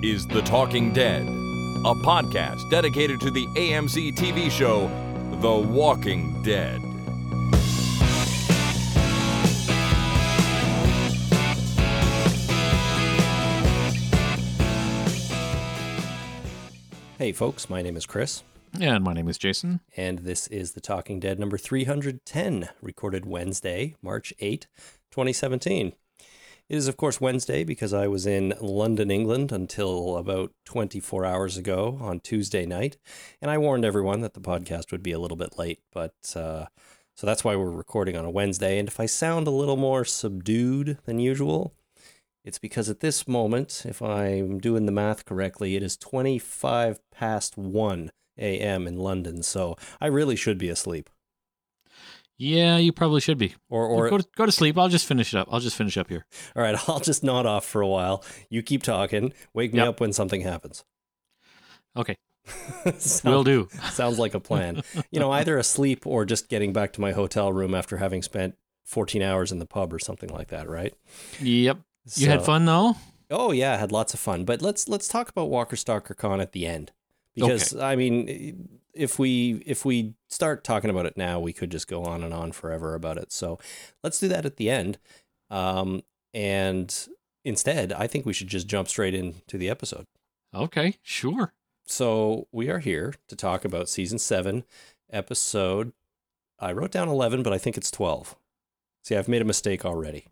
This is The Talking Dead, a podcast dedicated to the AMC TV show The Walking Dead. Hey, folks, my name is Chris, And my name is Jason. and this is The Talking Dead number 310, recorded Wednesday, March 8, 2017. It is, of course, Wednesday because I was in London, England until about 24 hours ago on Tuesday night. And I warned everyone that the podcast would be a little bit late, but uh, so that's why we're recording on a Wednesday. And if I sound a little more subdued than usual, it's because at this moment, if I'm doing the math correctly, it is 25 past 1 a.m. in London. So I really should be asleep. Yeah, you probably should be. Or, or go to, go to sleep. I'll just finish it up. I'll just finish up here. all right, I'll just nod off for a while. You keep talking. Wake me Yep. up when something happens. Okay, Sound- will do. Sounds like a plan. you know, either asleep or just getting back to my hotel room after having spent 14 hours in the pub or something like that, right? Yep. You had fun though. Oh yeah, I had lots of fun. But let's let's talk about Walker Stalker Con at the end. Because I mean if we if we start talking about it now, we could just go on and on forever about it. So let's do that at the end. Um, and instead, I think we should just jump straight into the episode. Okay, sure. So we are here to talk about season seven, episode. I wrote down eleven, but I think it's twelve. See, I've made a mistake already.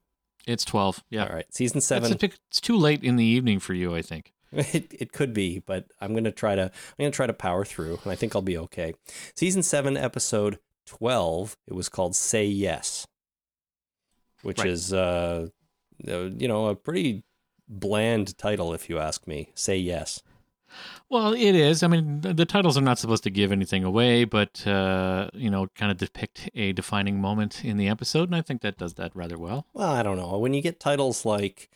It's twelve. Yeah. All right, season It's, seven. pic- it's too late in the evening for you, I think. It, it could be, but I'm gonna try to I'm gonna try to power through, and I think I'll be okay. Season seven, episode twelve. It was called "Say Yes," which Right. is uh, uh, you know, a pretty bland title, if you ask me. "Say Yes." Well, it is. I mean, the, the titles are not supposed to give anything away, but uh, you know, kind of depict a defining moment in the episode, and I think that does that rather well. Well, I don't know. When you get titles like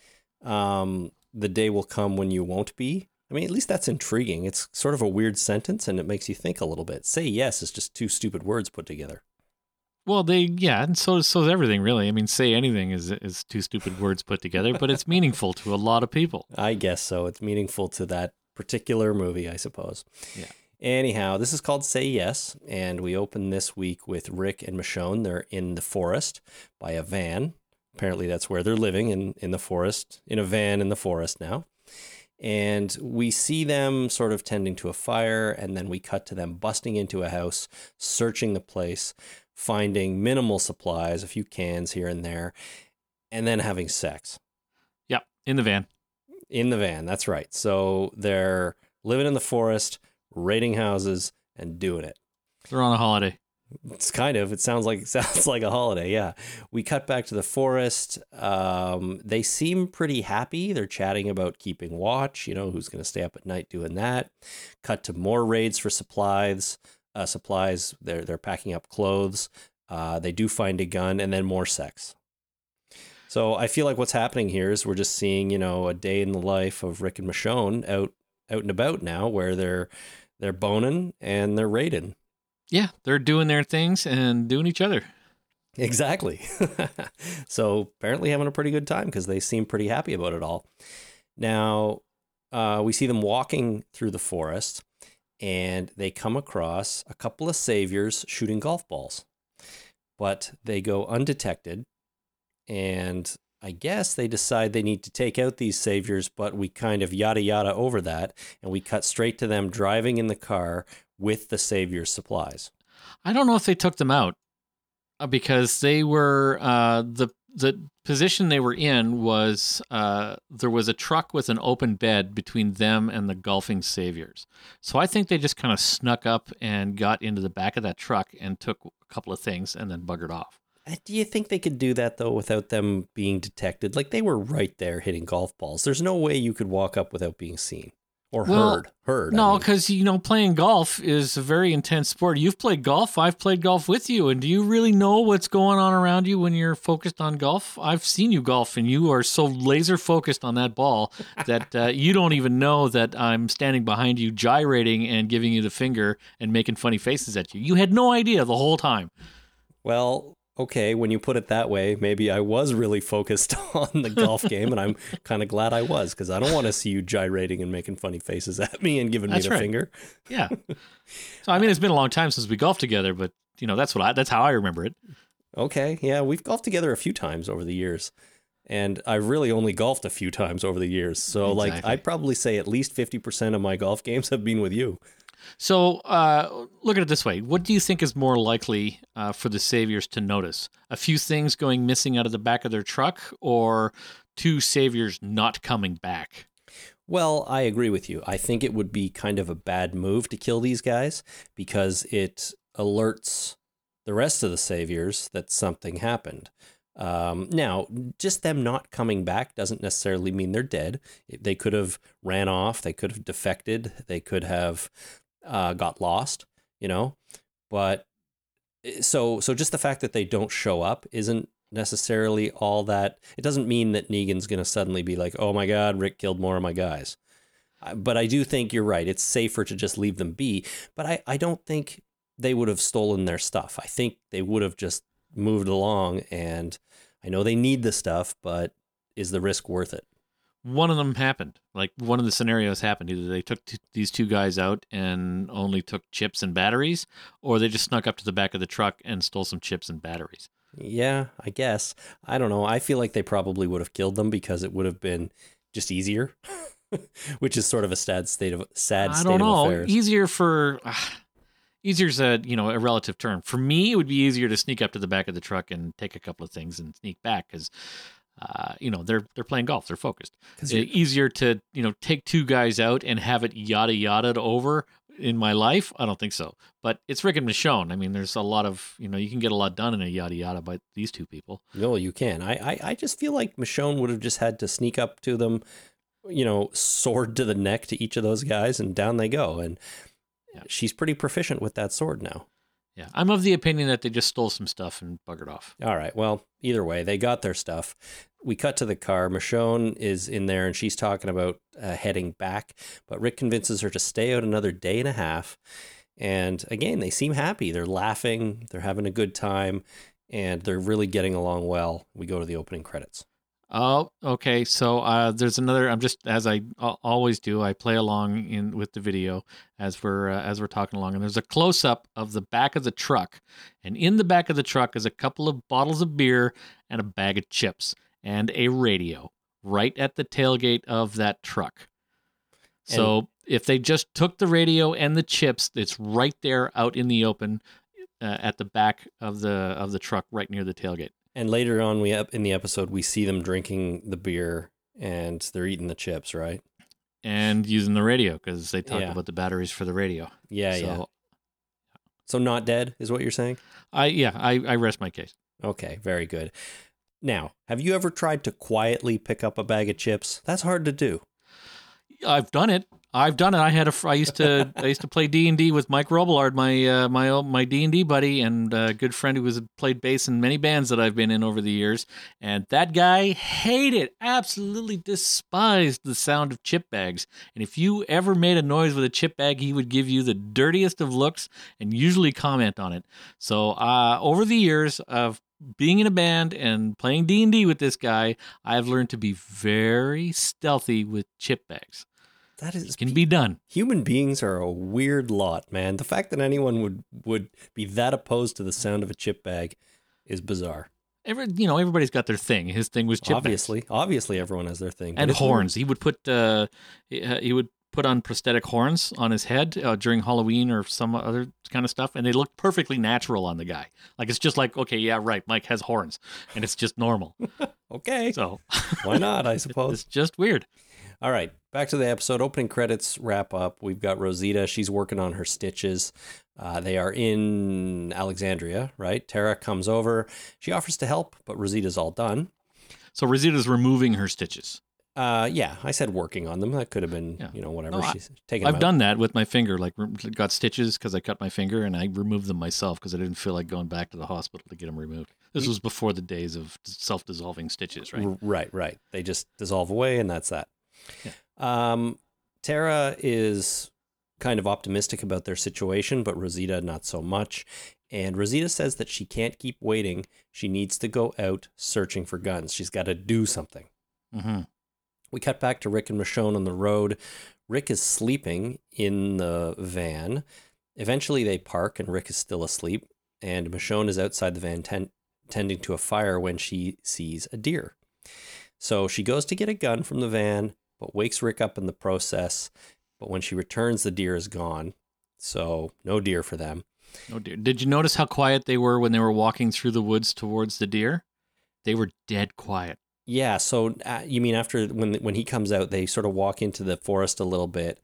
um, "The Day Will Come When You Won't Be," I mean, at least that's intriguing. It's sort of a weird sentence, and it makes you think a little bit. "Say Yes" is just two stupid words put together. Well, they yeah, and so so is everything really. I mean, say anything is is two stupid words put together, but it's meaningful to a lot of people. I guess so. It's meaningful to that particular movie, I suppose. Yeah. Anyhow, this is called Say Yes, and we open this week with Rick and Michonne. They're in the forest by a van. Apparently, that's where they're living in, in the forest, in a van in the forest now. And we see them sort of tending to a fire, and then we cut to them busting into a house, searching the place, finding minimal supplies, a few cans here and there, and then having sex Yeah, in the van. in the van. That's right. So they're living in the forest, raiding houses, and doing it. They're on a holiday. It's kind of. It sounds like it sounds like a holiday. Yeah. We cut back to the forest. Um, they seem pretty happy. They're chatting about keeping watch. You know who's going to stay up at night doing that. Cut to more raids for supplies. Uh, supplies. They're they're packing up clothes. Uh, they do find a gun, and then more sex. So I feel like what's happening here is we're just seeing, you know, a day in the life of Rick and Michonne out out and about now, where they're they're boning and they're raiding. Yeah, they're doing their things and doing each other. Exactly. so apparently having a pretty good time because they seem pretty happy about it all. Now uh, we see them walking through the forest, and they come across a couple of saviors shooting golf balls, but they go undetected, and I guess they decide they need to take out these saviors, but we kind of yada yada over that, and we cut straight to them driving in the car with the saviors' supplies. I don't know if they took them out uh, because they were uh, the the position they were in was uh, there was a truck with an open bed between them and the golfing saviors. So I think they just kind of snuck up and got into the back of that truck and took a couple of things and then buggered off. Do you think they could do that though without them being detected? Like they were right there hitting golf balls. There's no way you could walk up without being seen or Well, heard. Heard. I No, mean. because you know playing golf is a very intense sport. You've played golf. I've played golf with you, and do you really know what's going on around you when you're focused on golf? I've seen you golf, and you are so laser focused on that ball that uh, you don't even know that I'm standing behind you, gyrating and giving you the finger and making funny faces at you. You had no idea the whole time. Well, okay, when you put it that way, maybe I was really focused on the golf game, and I'm kind of glad I was because I don't want to see you gyrating and making funny faces at me and giving That's me the right. finger. Yeah. so I mean, it's been a long time since we golfed together, but you know that's what I that's how I remember it. Okay, yeah, we've golfed together a few times over the years. And I've really only golfed a few times over the years. So, like, I'd probably say at least 50% of my golf games have been with you. So uh, look at it this way: What do you think is more likely uh, for the saviors to notice? A few things going missing out of the back of their truck, or two saviors not coming back? Well, I agree with you. I think it would be kind of a bad move to kill these guys because it alerts the rest of the saviors that something happened. Um, now, just them not coming back doesn't necessarily mean they're dead. They could have ran off. They could have defected. They could have uh, got lost. You know, but eh, so so just the fact that they don't show up isn't necessarily all that. It doesn't mean that Negan's going to suddenly be like, "Oh my God, Rick killed more of my guys." Uh, But I do think you're right. It's safer to just leave them be. But I, I don't think they would have stolen their stuff. I think they would have just moved along. And I know they need the stuff, but is the risk worth it? One of them happened. Like one of the scenarios happened. Either they took t- these two guys out and only took chips and batteries, or they just snuck up to the back of the truck and stole some chips and batteries. Yeah, I guess. I don't know. I feel like they probably would have killed them because it would have been just easier, which is sort of a sad state of sad I state don't of know. affairs. Easier for ah, easier's a you know a relative term. For me, it would be easier to sneak up to the back of the truck and take a couple of things and sneak back because. Uh, you know they're they're playing golf. They're focused Uh, you- easier to you know take two guys out and have it yada yada over in my life. I don't think so. But it's Rick and Michonne. I mean, there's a lot of you know you can get a lot done in a yada yada by these two people. No, you can. I, I, I just feel like Michonne would have just had to sneak up to them, you know, sword to the neck to each of those guys, and down they go. And Yeah. she's pretty proficient with that sword now. Yeah, I'm of the opinion that they just stole some stuff and buggered off. All right. Well, either way, they got their stuff. We cut to the car. Michonne is in there and she's talking about uh, heading back, but Rick convinces her to stay out another day and a half. And again, they seem happy. They're laughing, they're having a good time, and they're really getting along well. We go to the opening credits. Oh, okay. So uh, there's another. I'm just as I always do. I play along in with the video as we're uh, as we're talking along, and there's a close up of the back of the truck, and in the back of the truck is a couple of bottles of beer and a bag of chips and a radio right at the tailgate of that truck. So if they just took the radio and the chips, it's right there out in the open uh, at the back of the of the truck, right near the tailgate. And later on, we in the episode, we see them drinking the beer and they're eating the chips, right? and using the radio because they talk Yeah. about the batteries for the radio. Yeah, so yeah. So not dead is what you're saying? I yeah, I, I rest my case. Okay, very good. Now, have you ever tried to quietly pick up a bag of chips? That's hard to do. I've done it. I've done it. I had a. I used to. I used to play D and D with Mike Robillard, my uh, my my D and D buddy and good friend who was played bass in many bands that I've been in over the years. And that guy hated, absolutely despised the sound of chip bags. And if you ever made a noise with a chip bag, he would give you the dirtiest of looks and usually comment on it. So uh, over the years of being in a band and playing D&D with this guy, I've learned to be very stealthy with chip bags. That is It can be done. human beings are a weird lot, man. The fact that anyone would would be that opposed to the sound of a chip bag is bizarre. Every, you know, everybody's got their thing. His thing was chip bags. obviously, obviously everyone has their thing. and horns. He would put uh, he, uh, he would put on prosthetic horns on his head uh, during Halloween or some other kind of stuff, and they look perfectly natural on the guy. Like it's just like, okay, yeah, right. Mike has horns, and it's just normal. Okay, So why not? I suppose. it's just weird. All right, back to the episode. Opening credits wrap up. We've got Rosita. She's working on her stitches. Uh, they are in Alexandria, right? Tara comes over. She offers to help, but Rosita's all done. So Rosita's removing her stitches. Uh, yeah, I said working on them. That could have been, Yeah. you know, whatever. No, She's taking. I've done that with my finger. Like got stitches because I cut my finger, and I removed them myself because I didn't feel like going back to the hospital to get them removed. This was before the days of self-dissolving stitches, right? Right, right. They just dissolve away, and that's that. Um, Tara is kind of optimistic about their situation, but Rosita not so much. And Rosita says that she can't keep waiting. She needs to go out searching for guns. She's got to do something. Mm-hmm. We cut back to Rick and Michonne on the road. Rick is sleeping in the van. Eventually, they park, and Rick is still asleep. And Michonne is outside the van ten- tending to a fire when she sees a deer. So she goes to get a gun from the van, but wakes Rick up in the process. But when she returns, the deer is gone. So no deer for them. Oh dear. Did you notice how quiet they were when they were walking through the woods towards the deer? They were dead quiet. Yeah. So uh, you mean after when when he comes out, they sort of walk into the forest a little bit,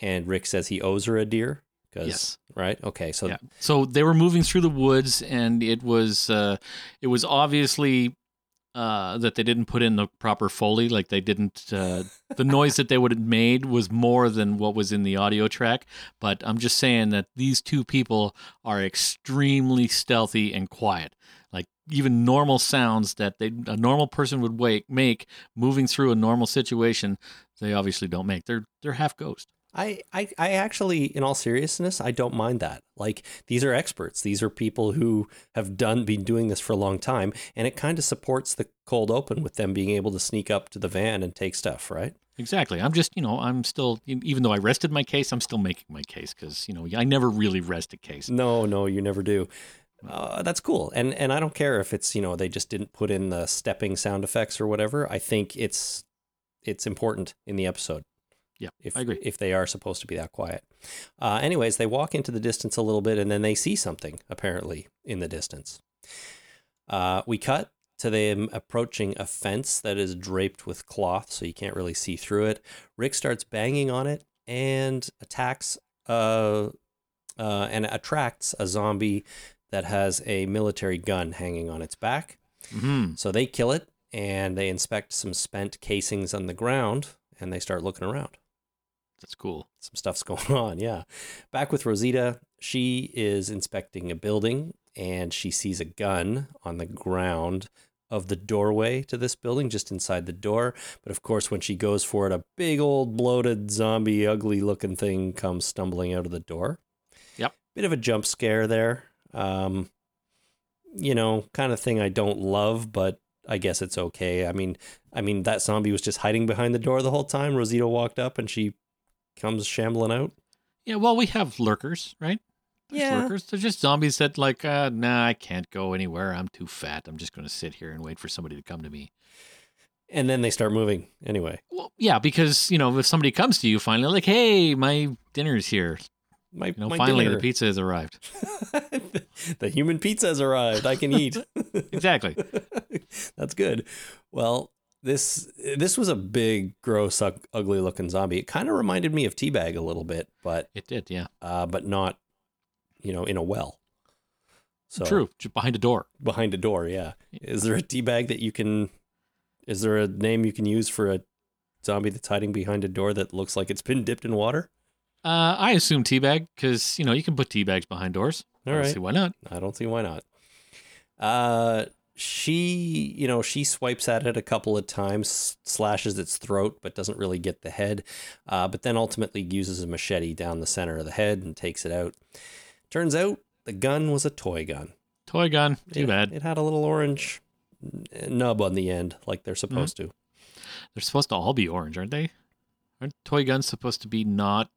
and Rick says he owes her a deer. 'Cause- Yes. Right. Okay. So yeah. So they were moving through the woods, and it was uh, it was obviously uh, that they didn't put in the proper foley. Like they didn't. Uh, the noise that they would have made was more than what was in the audio track. But I'm just saying that these two people are extremely stealthy and quiet. Like even normal sounds that they a normal person would wake make moving through a normal situation, they obviously don't make. They're they're half ghost. I, I, I actually, in all seriousness, I don't mind that. Like these are experts. These are people who have done been doing this for a long time, and it kind of supports the cold open with them being able to sneak up to the van and take stuff. Right? Exactly. I'm just, you know, I'm still, even though I rested my case, I'm still making my case because, you know, I never really rest a case. No, no, you never do. Uh, that's cool, and and I don't care if it's you know they just didn't put in the stepping sound effects or whatever. I think it's it's important in the episode. Yeah, if I agree. if they are supposed to be that quiet. Uh, anyways, they walk into the distance a little bit, and then they see something apparently in the distance. Uh, we cut to them approaching a fence that is draped with cloth, so you can't really see through it. Rick starts banging on it and attacks uh, uh, and attracts a zombie that has a military gun hanging on its back. hmm So they kill it and they inspect some spent casings on the ground and they start looking around That's cool. some stuff's going on. Yeah. Back with Rosita, she is inspecting a building and she sees a gun on the ground of the doorway to this building, just inside the door. But of course, when she goes for it, a big old bloated zombie, ugly looking thing comes stumbling out of the door. Yep. Bit of a jump scare there. Um, you know, kind of thing I don't love, but I guess it's okay. I mean, I mean that zombie was just hiding behind the door the whole time. Rosita walked up and she comes shambling out. Yeah, well, we have lurkers, right? There's Yeah. lurkers. They're just zombies that, like, uh, nah, I can't go anywhere. I'm too fat. I'm just going to sit here and wait for somebody to come to me. And then they start moving anyway. Well, yeah, because, you know, if somebody comes to you finally, like, hey, my dinner's here. My, You know, my finally dinner. the pizza has arrived. the human pizza has arrived. I can eat. Exactly. That's good. Well, this this was a big, gross, ug- ugly looking zombie. It kind of reminded me of Teabag a little bit, but It did, yeah. uh, but not, you know, in a well. So True. Just behind a door. behind a door. Yeah. Is there a teabag that you can? Is there a name you can use for a zombie that's hiding behind a door that looks like it's been dipped in water? Uh, I assume teabag because, you know, you can put teabags behind doors. All I don't right. See why not? I don't see why not. Uh, she, you know, she swipes at it a couple of times, slashes its throat, but doesn't really get the head. Uh, but then ultimately uses a machete down the center of the head and takes it out. Turns out the gun was a toy gun. Toy gun. Too it, bad. It had a little orange nub on the end, like they're supposed to. They're supposed to all be orange, aren't they? Aren't toy guns supposed to be not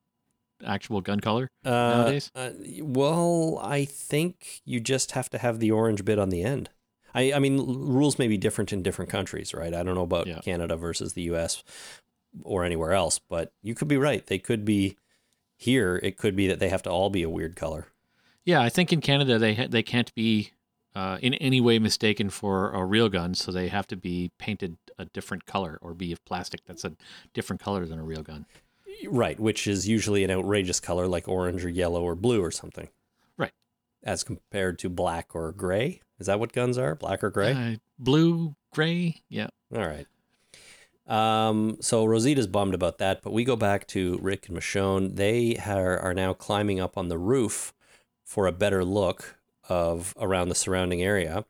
actual gun color Uh, nowadays? uh, well, I think you just have to have the orange bit on the end. I, I mean, rules may be different in different countries, right? I don't know about Yeah. Canada versus the U.S. or anywhere else, but you could be right. They could be here. It could be that they have to all be a weird color. Yeah, I think in Canada they ha- they can't be uh, in any way mistaken for a real gun, so they have to be painted a different color or be of plastic that's a different color than a real gun. Right, which is usually an outrageous color like orange or yellow or blue or something. As compared to black or gray. Is that what guns are? Black or gray? Uh, blue, gray, yeah. All right. Um, so Rosita's bummed about that, but we go back to Rick and Michonne. They are, are now climbing up on the roof for a better look of around the surrounding area.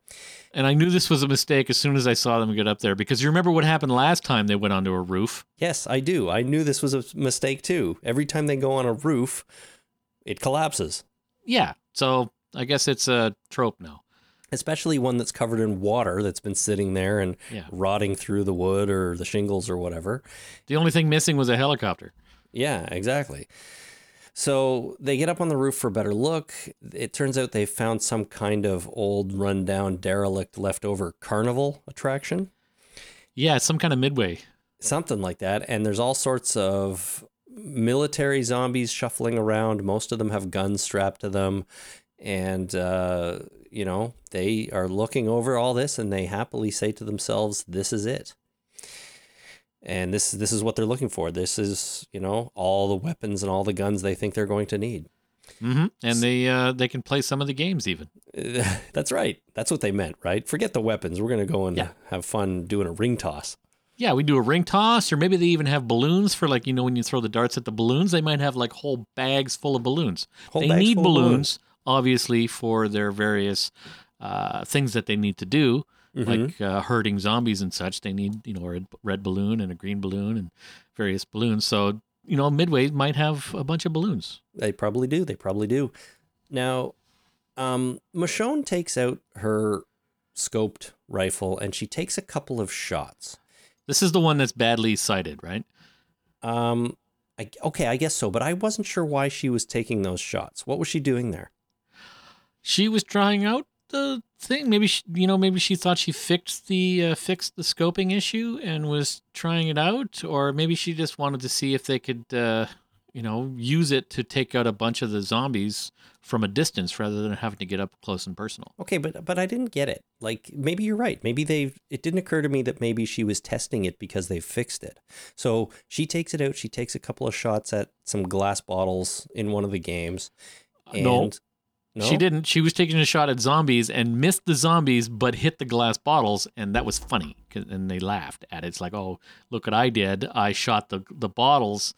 And I knew this was a mistake as soon as I saw them get up there because you remember what happened last time they went onto a roof. Yes, I do. I knew this was a mistake too. Every time they go on a roof, it collapses. Yeah, so I guess it's a trope now. especially one that's covered in water that's been sitting there and Yeah. rotting through the wood or the shingles or whatever. The only thing missing was a helicopter. Yeah, exactly. So they get up on the roof for a better look. It turns out they found some kind of old, rundown, derelict, leftover carnival attraction, Yeah, some kind of midway. something like that. And there's all sorts of military zombies shuffling around. Most of them have guns strapped to them. And, uh, you know, they are looking over all this and they happily say to themselves, this is it. And this this is what they're looking for. This is, you know, all the weapons and all the guns they think they're going to need. hmm And they uh, they can play some of the games even. That's right. That's what they meant, right? Forget the weapons. We're going to go and Yeah. have fun doing a ring toss. Yeah, we do a ring toss, or maybe they even have balloons for like you know when you throw the darts at the balloons. They might have like whole bags full of balloons. Whole they need of balloons, obviously, for their various uh, things that they need to do, Mhm. like uh, herding zombies and such. They need you know a red, red balloon and a green balloon and various balloons. So you know Midway might have a bunch of balloons. They probably do. They probably do. Now, um, Michonne takes out her scoped rifle and she takes a couple of shots. This is the one that's badly sighted, right? Um, I, okay, I guess so, but I wasn't sure why she was taking those shots. What was she doing there? She was trying out the thing. Maybe she, you know, maybe she thought she fixed the uh, fixed the scoping issue and was trying it out, or maybe she just wanted to see if they could, uh, you know, use it to take out a bunch of the zombies from a distance rather than having to get up close and personal. Okay, but but I didn't get it. Like maybe you're right. Maybe they it didn't occur to me that maybe she was testing it because they fixed it. So she takes it out. She takes a couple of shots at some glass bottles in one of the games. And No. No, She didn't. She was taking a shot at zombies and missed the zombies, but hit the glass bottles, and that was funny. And they laughed at it. It's like, oh, look what I did. I shot the the bottles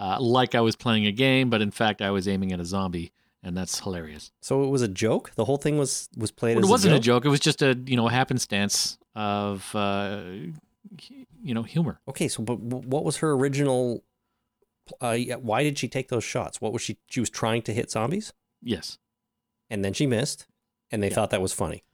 uh, like I was playing a game, but in fact, I was aiming at a zombie, and that's hilarious. So it was a joke. The whole thing was was played as it wasn't a a joke. joke. It was just a you know happenstance of uh, you know humor. Okay, so but what was her original? Uh, why did she take those shots? What was she? She was trying to hit zombies, Yes, and then she missed, and they Yeah. thought that was funny.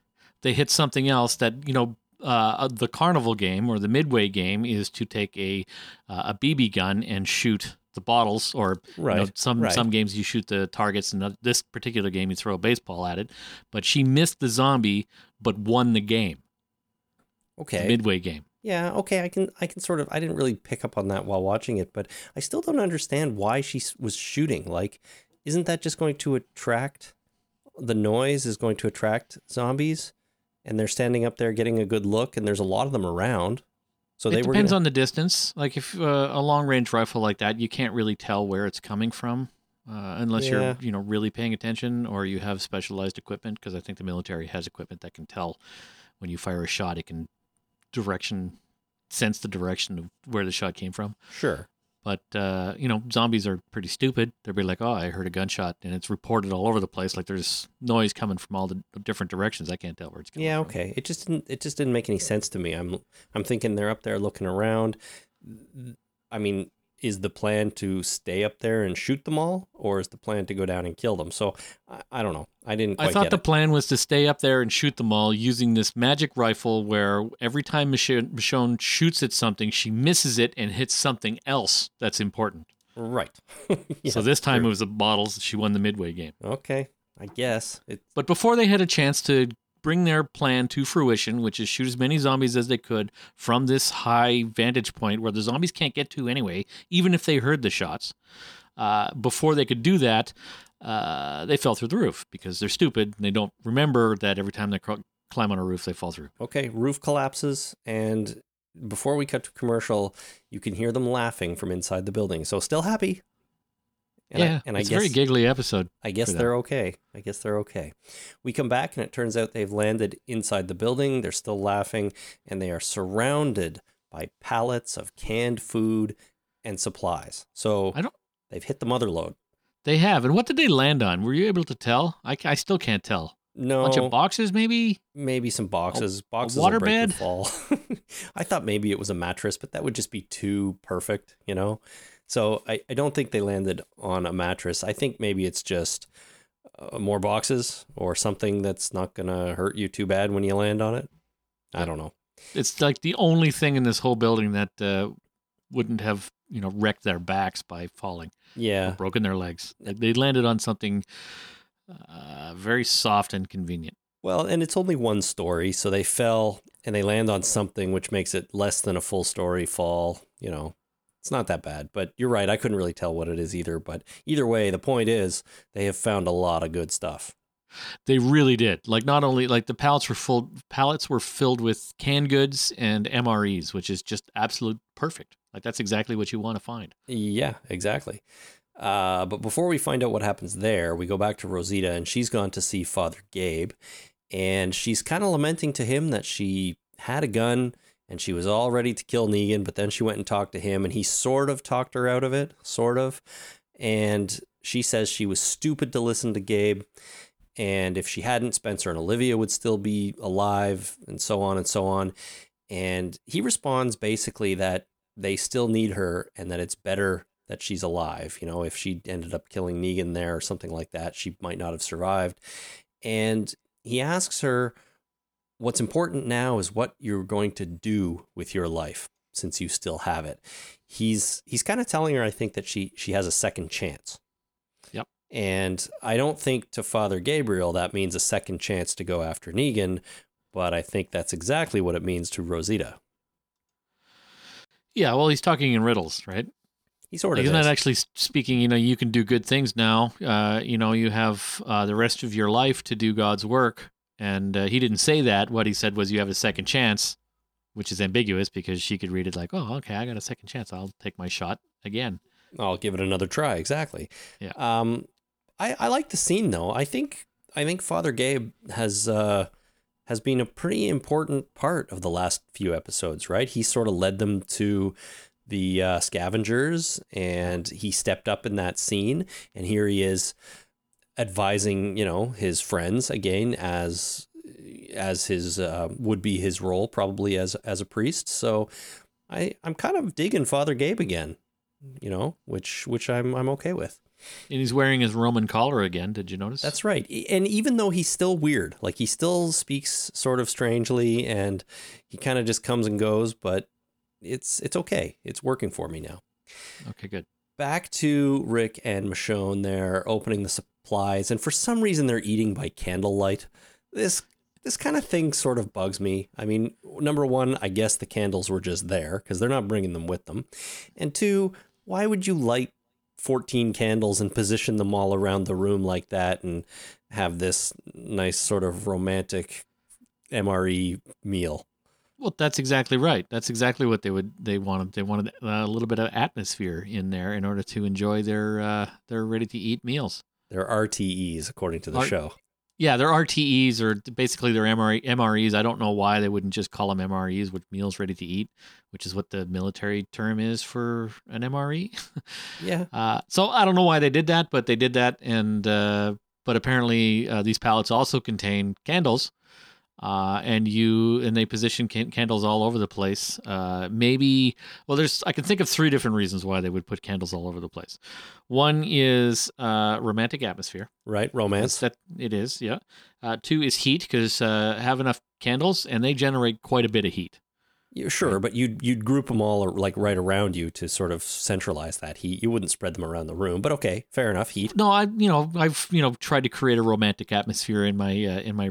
they hit something else that you know uh, the carnival game or the midway game is to take a uh, a BB gun and shoot the bottles or you know, some right. some games you shoot the targets and this particular game you throw a baseball at it but she missed the zombie but won the game the Okay, midway game Yeah, okay, I can I can sort of I didn't really pick up on that while watching it, but I still don't understand why she was shooting. Like isn't that just going to attract the noise is going to attract zombies and they're standing up there getting a good look and there's a lot of them around. So they it were depends gonna, on the distance like if uh, a long range rifle like that you can't really tell where it's coming from uh, unless Yeah. you're you know really paying attention or you have specialized equipment because i think the military has equipment that can tell when you fire a shot it can direction sense the direction of where the shot came from Sure. But uh, you know zombies are pretty stupid they'll be like oh i heard a gunshot and it's reported all over the place like there's noise coming from all the different directions i can't tell where it's coming Yeah, from. okay. It just didn't it just didn't make any sense to me. I'm I'm thinking they're up there looking around. I mean, is the plan to stay up there and shoot them all or is the plan to go down and kill them? So I, I don't know. I didn't quite I thought the it. plan was to stay up there and shoot them all using this magic rifle where every time Michonne, shoots at something, she misses it and hits something else that's important. Right. so this time true. it was the bottles. She won the midway game. Okay. I guess. It But before they had a chance to bring their plan to fruition, which is shoot as many zombies as they could from this high vantage point where the zombies can't get to anyway, even if they heard the shots, uh, before they could do that, uh, they fell through the roof because they're stupid and they don't remember that every time they cr- climb on a roof, they fall through. okay, roof collapses and before we cut to commercial, you can hear them laughing from inside the building. So still happy. And yeah, I, and I it's guess a very giggly episode. I guess they're okay. I guess they're okay. We come back and it turns out they've landed inside the building. They're still laughing and they are surrounded by pallets of canned food and supplies. So I don't- they've hit the mother load. They have. And what did they land on? Were you able to tell? I, I still can't tell. No, A bunch of boxes, maybe? maybe some boxes. boxes water will break your bed? fall. I thought maybe it was a mattress, but that would just be too perfect, you know. So I, I don't think they landed on a mattress. I think maybe it's just uh, more boxes or something that's not going to hurt you too bad when you land on it. I don't know. It's like the only thing in this whole building that uh, wouldn't have you know wrecked their backs by falling, or Yeah. broken their legs. They landed on something uh, very soft and convenient. Well, and it's only one story, so they fell and they land on something which makes it less than a full story fall, you know. It's not that bad, but you're right. I couldn't really tell what it is either, but either way, the point is they have found a lot of good stuff. They really did. Like not only like the pallets were full, pallets were filled with canned goods and MREs, which is just absolute perfect. Like that's exactly what you want to find. Yeah, exactly. Uh, but before we find out what happens there, we go back to Rosita, and she's gone to see Father Gabe, and she's kind of lamenting to him that she had a gun and she was all ready to kill Negan, but then she went and talked to him, and he sort of talked her out of it, sort of. And she says she was stupid to listen to Gabe, and if she hadn't, Spencer and Olivia would still be alive, and so on and so on. And he responds basically that they still need her and that it's better that she's alive. You know, if she ended up killing Negan there or something like that, she might not have survived. And he asks her, What's important now is what you're going to do with your life since you still have it. He's he's kind of telling her, I think, that she she has a second chance. Yep. And I don't think to Father Gabriel that means a second chance to go after Negan, but I think that's exactly what it means to Rosita. Yeah, well, he's talking in riddles, right? He sort of isn't actually speaking? You know, you can do good things now. Uh, you know, you have uh, the rest of your life to do God's work. And uh, he didn't say that. What he said was, you have a second chance, which is ambiguous because she could read it like, oh, okay, I got a second chance. I'll take my shot again. I'll give it another try. Exactly. Yeah. Um, I, I like the scene though. I think I think Father Gabe has uh has been a pretty important part of the last few episodes. Right. He sort of led them to the uh, scavengers, and he stepped up in that scene. And here he is advising, you know, his friends again as as his uh, would be his role probably as as a priest. So I I'm kind of digging Father Gabe again you know, which which I'm I'm okay with. And he's wearing his Roman collar again. Did you notice? That's right. And even though he's still weird, like he still speaks sort of strangely and he kind of just comes and goes, but it's it's okay. It's working for me now. okay. Good. Back to Rick and Michonne. They're opening the supplies, and for some reason they're eating by candlelight. This this kind of thing sort of bugs me. I mean, number one, I guess the candles were just there because they're not bringing them with them, and two, why would you light 14 candles and position them all around the room like that and have this nice sort of romantic MRE meal? Well, that's exactly right. That's exactly what they would. They wanted. They wanted a little bit of atmosphere in there in order to enjoy their uh, their ready to eat meals. They're RTEs according to the R- show. Yeah, they're RTEs or basically they're MRE, MREs. I don't know why they wouldn't just call them MREs, which meals ready to eat, which is what the military term is for an MRE. Yeah. Uh, so I don't know why they did that, but they did that, and uh, but apparently uh, these pallets also contain candles, uh, and you and they position can- candles all over the place. Uh, maybe well, there's I can think of three different reasons why they would put candles all over the place. One is uh, romantic atmosphere. Right? Romance. That it is, yeah. Uh, two is heat because uh, have enough candles and they generate quite a bit of heat. Yeah, sure, but you'd you'd group them all like right around you to sort of centralize that heat. You wouldn't spread them around the room, but okay, fair enough. Heat. No, I you know I've you know tried to create a romantic atmosphere in my uh, in my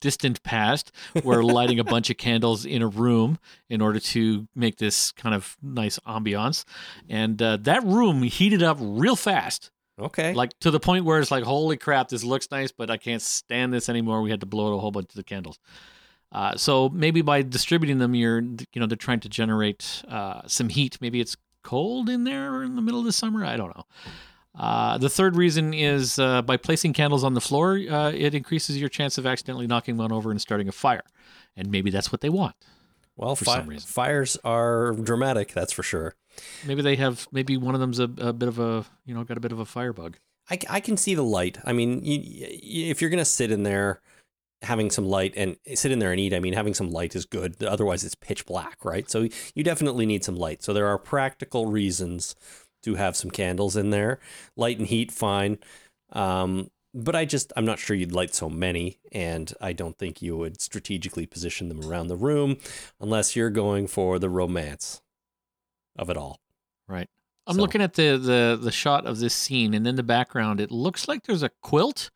distant past where lighting a bunch of candles in a room in order to make this kind of nice ambiance. And uh, that room heated up real fast. Okay. like to the point where it's like holy crap this looks nice but i can't stand this anymore. We had to blow out a whole bunch of the candles. Uh, so maybe by distributing them you're you know they're trying to generate uh, some heat. Maybe it's cold in there in the middle of the summer? I don't know uh, the third reason is uh, by placing candles on the floor uh, it increases your chance of accidentally knocking one over and starting a fire and maybe that's what they want well, for fi- some reason. fires are dramatic, that's for sure. maybe they have maybe one of them's a, a bit of a you know got a bit of a firebug I, I can see the light. I mean, you, you, if you're gonna sit in there having some light and sit in there and eat, I mean, having some light is good. Otherwise, it's pitch black, right? So you definitely need some light. So there are practical reasons to have some candles in there. Light and heat, fine. Um, but I just I'm not sure you'd light so many, and I don't think you would strategically position them around the room unless you're going for the romance of it all. Right. I'm So- looking at the, the the shot of this scene, and in the background, it looks like there's a quilt,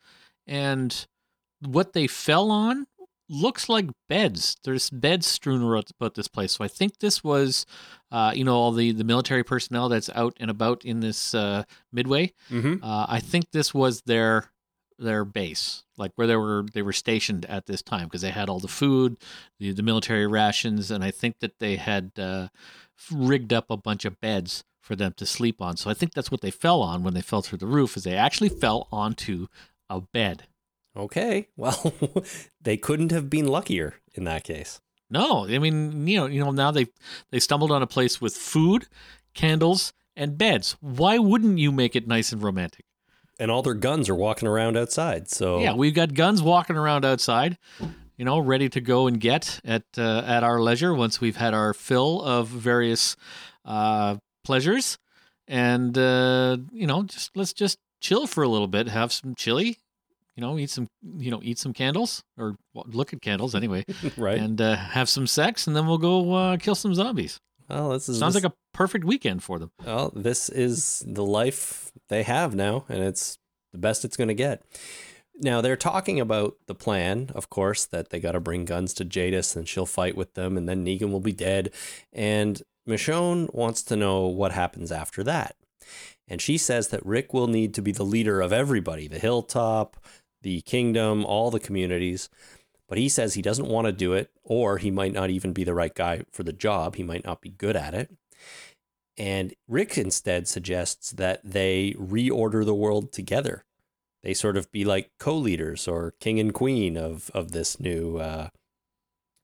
and what they fell on looks like beds. There's beds strewn about this place. So I think this was, uh, you know, all the the military personnel that's out and about in this uh, midway. Mm-hmm. Uh, I think this was their their base, like where they were they were stationed at this time, because they had all the food, the the military rations, and I think that they had uh, rigged up a bunch of beds for them to sleep on. So I think that's what they fell on when they fell through the roof, is they actually fell onto a bed. Okay, well, they couldn't have been luckier in that case. No, I mean, you know, you know, now they they stumbled on a place with food, candles, and beds. Why wouldn't you make it nice and romantic? And all their guns are walking around outside. So Yeah, we've got guns walking around outside, you know, ready to go and get at uh, at our leisure once we've had our fill of various uh, pleasures, and uh, you know, just let's just chill for a little bit, have some chili, you know, eat some, you know, eat some candles or look at candles anyway, right. and uh, have some sex, and then we'll go uh, kill some zombies. well, this is Sounds this, like a perfect weekend for them. well, this is the life they have now, and it's the best it's going to get. Now they're talking about the plan, of course, that they got to bring guns to Jadis, and she'll fight with them, and then Negan will be dead. And Michonne wants to know what happens after that. And she says that Rick will need to be the leader of everybody the hilltop, the kingdom, all the communities. But he says he doesn't want to do it, or he might not even be the right guy for the job. He might not be good at it. And Rick instead suggests that they reorder the world together. They sort of be like co-leaders or king and queen of of this new uh,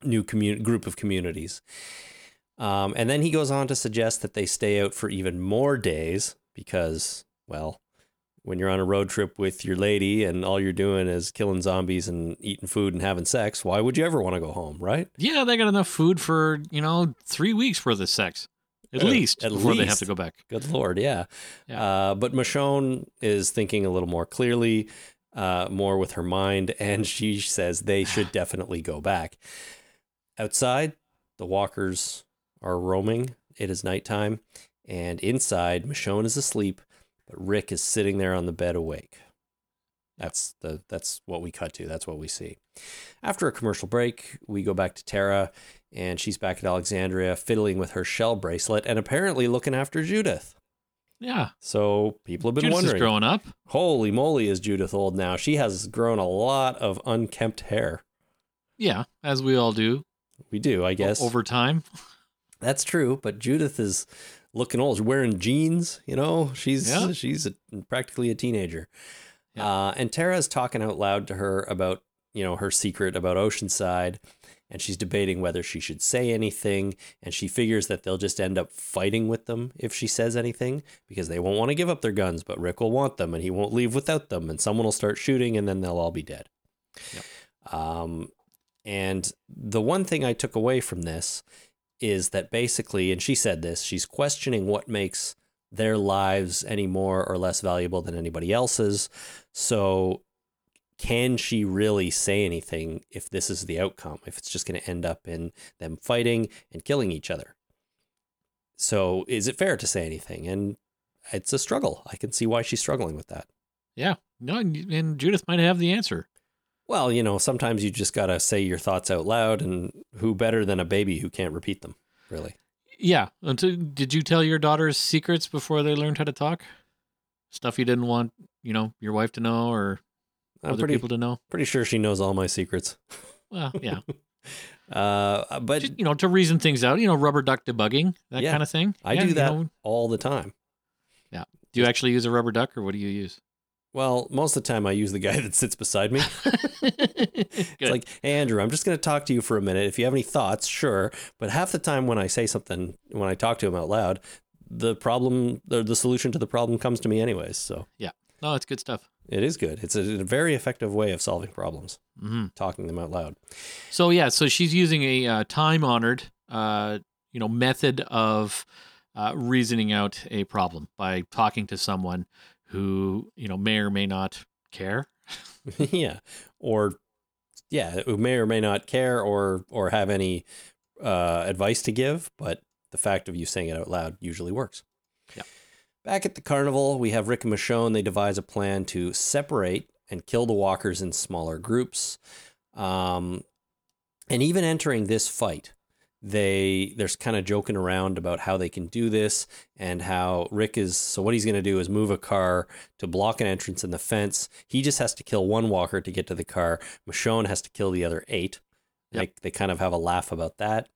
new commun- group of communities. Um, and then he goes on to suggest that they stay out for even more days because, well, when you're on a road trip with your lady and all you're doing is killing zombies and eating food and having sex, why would you ever want to go home, right? Yeah, they got enough food for you know three weeks worth of sex, at Uh, least at before they have to go back. Good lord, yeah. Yeah. Uh, but Michonne is thinking a little more clearly, uh, more with her mind, and she says they should definitely go back. Outside, the walkers are roaming. It is nighttime, and inside, Michonne is asleep, but Rick is sitting there on the bed awake. That's the that's what we cut to. That's what we see. After a commercial break, we go back to Tara, and she's back at Alexandria, fiddling with her shell bracelet, and apparently looking after Judith. Yeah, So people have been is wondering, growing up. holy moly, is Judith old now? She has grown a lot of unkempt hair. Yeah, as we all do. We do, I guess. over time. That's true, but Judith is looking old. She's wearing jeans, you know. She's Yeah. she's a, practically a teenager. Yeah. Uh, and Tara's talking out loud to her about you know her secret about Oceanside, and she's debating whether she should say anything. And she figures that they'll just end up fighting with them if she says anything because they won't want to give up their guns, but Rick will want them, and he won't leave without them, and someone will start shooting, and then they'll all be dead. Um, and the one thing I took away from this is that basically, and she said this, she's questioning what makes their lives any more or less valuable than anybody else's. So, can she really say anything if this is the outcome? If it's just going to end up in them fighting and killing each other? So, is it fair to say anything? And it's a struggle. I can see why she's struggling with that. Yeah. No, and Judith might have the answer. Well, you know, sometimes you just got to say your thoughts out loud, and who better than a baby who can't repeat them, really? Yeah. Until, did you tell your daughters secrets before they learned how to talk? Stuff you didn't want, you know, your wife to know or I'm other pretty, people to know? pretty sure she knows all my secrets. Well, yeah. Uh, but Just, you know, to reason things out, you know, rubber duck debugging, that Yeah, kind of thing. I Yeah, do you that know. all the time. Yeah. Do you actually use a rubber duck or what do you use? Well, most of the time I use the guy that sits beside me. It's like, hey, Andrew, I'm just going to talk to you for a minute. If you have any thoughts, sure. But half the time when I say something, when I talk to him out loud, the problem, the, the solution to the problem comes to me anyways. So yeah. no, it's good stuff. it is good. It's a, a very effective way of solving problems, hmm talking them out loud. So yeah, so she's using a uh, time-honored, uh, you know, method of uh, reasoning out a problem by talking to someone who you know may or may not care yeah, or yeah, who may or may not care or or have any uh, advice to give, but the fact of you saying it out loud usually works. Yeah. Back at the carnival, we have Rick and Michonne. They devise a plan to separate and kill the walkers in smaller groups. Um, and even entering this fight, they there's kind of joking around about how they can do this and how Rick is so what he's going to do is move a car to block an entrance in the fence. He just has to kill one walker to get to the car. Michonne has to kill the other eight. Yep. Like they kind of have a laugh about that.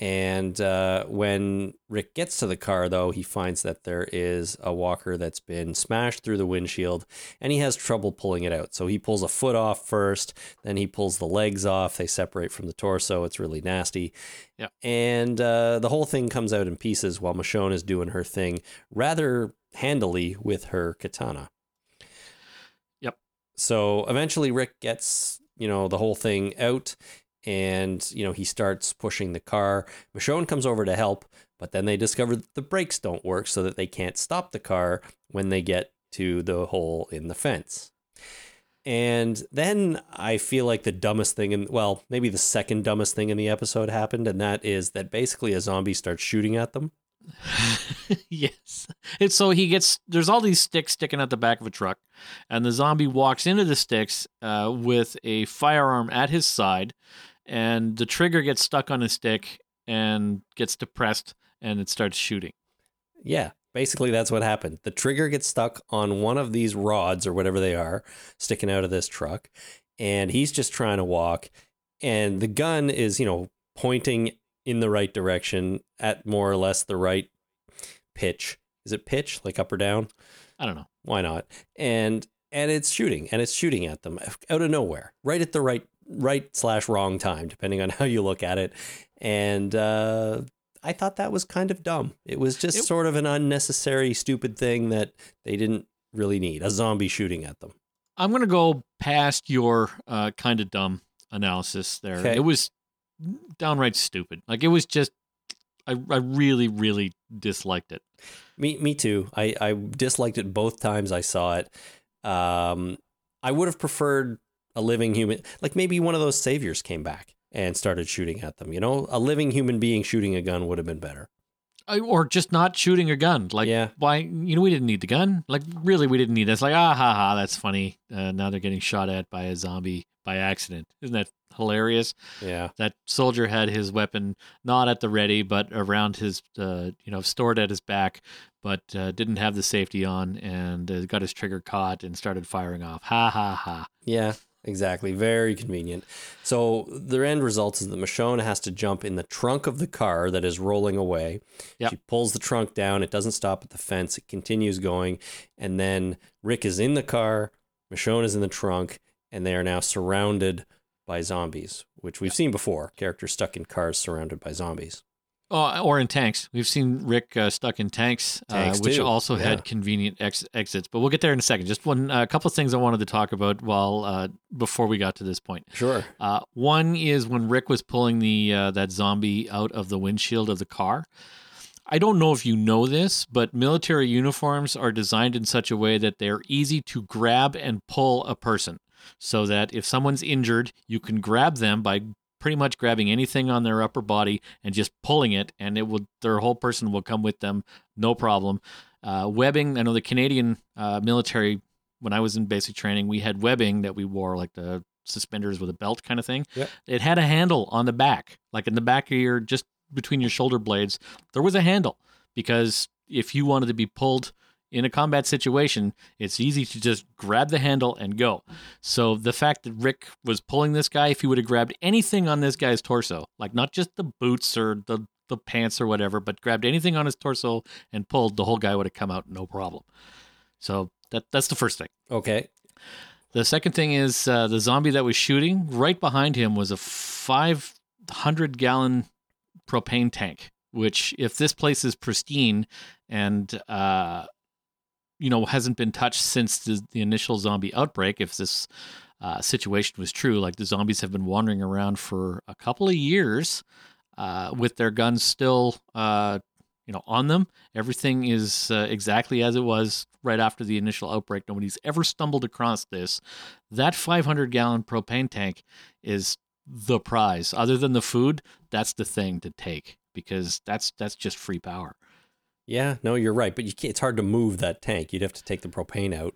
And uh, when Rick gets to the car, though, he finds that there is a walker that's been smashed through the windshield and he has trouble pulling it out. So he pulls a foot off first, then he pulls the legs off. They separate from the torso. It's really nasty. Yep. And uh, the whole thing comes out in pieces while Michonne is doing her thing rather handily with her katana. Yep. So eventually Rick gets, you know, the whole thing out and you know he starts pushing the car. Michonne comes over to help, but then they discover that the brakes don't work, so that they can't stop the car when they get to the hole in the fence. And then I feel like the dumbest thing, in well, maybe the second dumbest thing in the episode happened, and that is that basically a zombie starts shooting at them. yes. And so he gets there's all these sticks sticking out the back of a truck, and the zombie walks into the sticks uh, with a firearm at his side, and the trigger gets stuck on his stick and gets depressed, and it starts shooting. Yeah, basically that's what happened. The trigger gets stuck on one of these rods or whatever they are sticking out of this truck, and he's just trying to walk, and the gun is, you know, pointing in the right direction at more or less the right pitch. Is it pitch like up or down? I don't know. Why not? And and it's shooting and it's shooting at them out of nowhere, right at the right right slash wrong time, depending on how you look at it. And uh, I thought that was kind of dumb. It was just It- sort of an unnecessary, stupid thing that they didn't really need a zombie shooting at them. I'm gonna go past your uh, kind of dumb analysis there. Okay. It was downright stupid. Like it was just, I I really really disliked it. Me, me too. I, I disliked it both times I saw it. Um, I would have preferred a living human, like maybe one of those saviors came back and started shooting at them. You know, a living human being shooting a gun would have been better. Or just not shooting a gun. Like, Yeah. why? You know, we didn't need the gun. Like, really, we didn't need this. Like, ah, ha, ha, that's funny. Uh, now they're getting shot at by a zombie by accident. Isn't that hilarious? Yeah. That soldier had his weapon not at the ready, but around his, uh, you know, stored at his back, but uh, didn't have the safety on and uh, got his trigger caught and started firing off. Ha, ha, ha. Yeah, exactly. Very convenient. So the end result is that Michonne has to jump in the trunk of the car that is rolling away. Yep. She pulls the trunk down. It doesn't stop at the fence. It continues going. And then Rick is in the car. Michonne is in the trunk. And they are now surrounded by zombies, which we've seen before. Characters stuck in cars surrounded by zombies. Oh, or in tanks. We've seen Rick uh, stuck in tanks, Tanks uh, which too, also yeah. had convenient ex- exits. But we'll get there in a second. Just one, a couple of things I wanted to talk about while uh, before we got to this point. Sure. Uh, one is when Rick was pulling the uh, that zombie out of the windshield of the car. I don't know if you know this, but military uniforms are designed in such a way that they're easy to grab and pull a person. So that if someone's injured, you can grab them by pretty much grabbing anything on their upper body and just pulling it, and it will their whole person will come with them, no problem. Uh, webbing, I know the Canadian uh, military. When I was in basic training, we had webbing that we wore, like the suspenders with a belt kind of thing. Yep. It had a handle on the back, like in the back of your, just between your shoulder blades, there was a handle because if you wanted to be pulled in a combat situation, it's easy to just grab the handle and go. So the fact that Rick was pulling this guy, if he would have grabbed anything on this guy's torso, like not just the boots or the the pants or whatever, but grabbed anything on his torso and pulled, the whole guy would have come out no problem. So that that's the first thing. Okay. The second thing is uh, the zombie that was shooting right behind him was a 500 gallon propane tank. Which, if this place is pristine and uh, you know hasn't been touched since the, the initial zombie outbreak, if this uh, situation was true, like the zombies have been wandering around for a couple of years uh, with their guns still uh, you know on them. Everything is uh, exactly as it was right after the initial outbreak. Nobody's ever stumbled across this. That 500 gallon propane tank is the prize. Other than the food, that's the thing to take because that's that's just free power. Yeah, no, you're right, but you can't, it's hard to move that tank. You'd have to take the propane out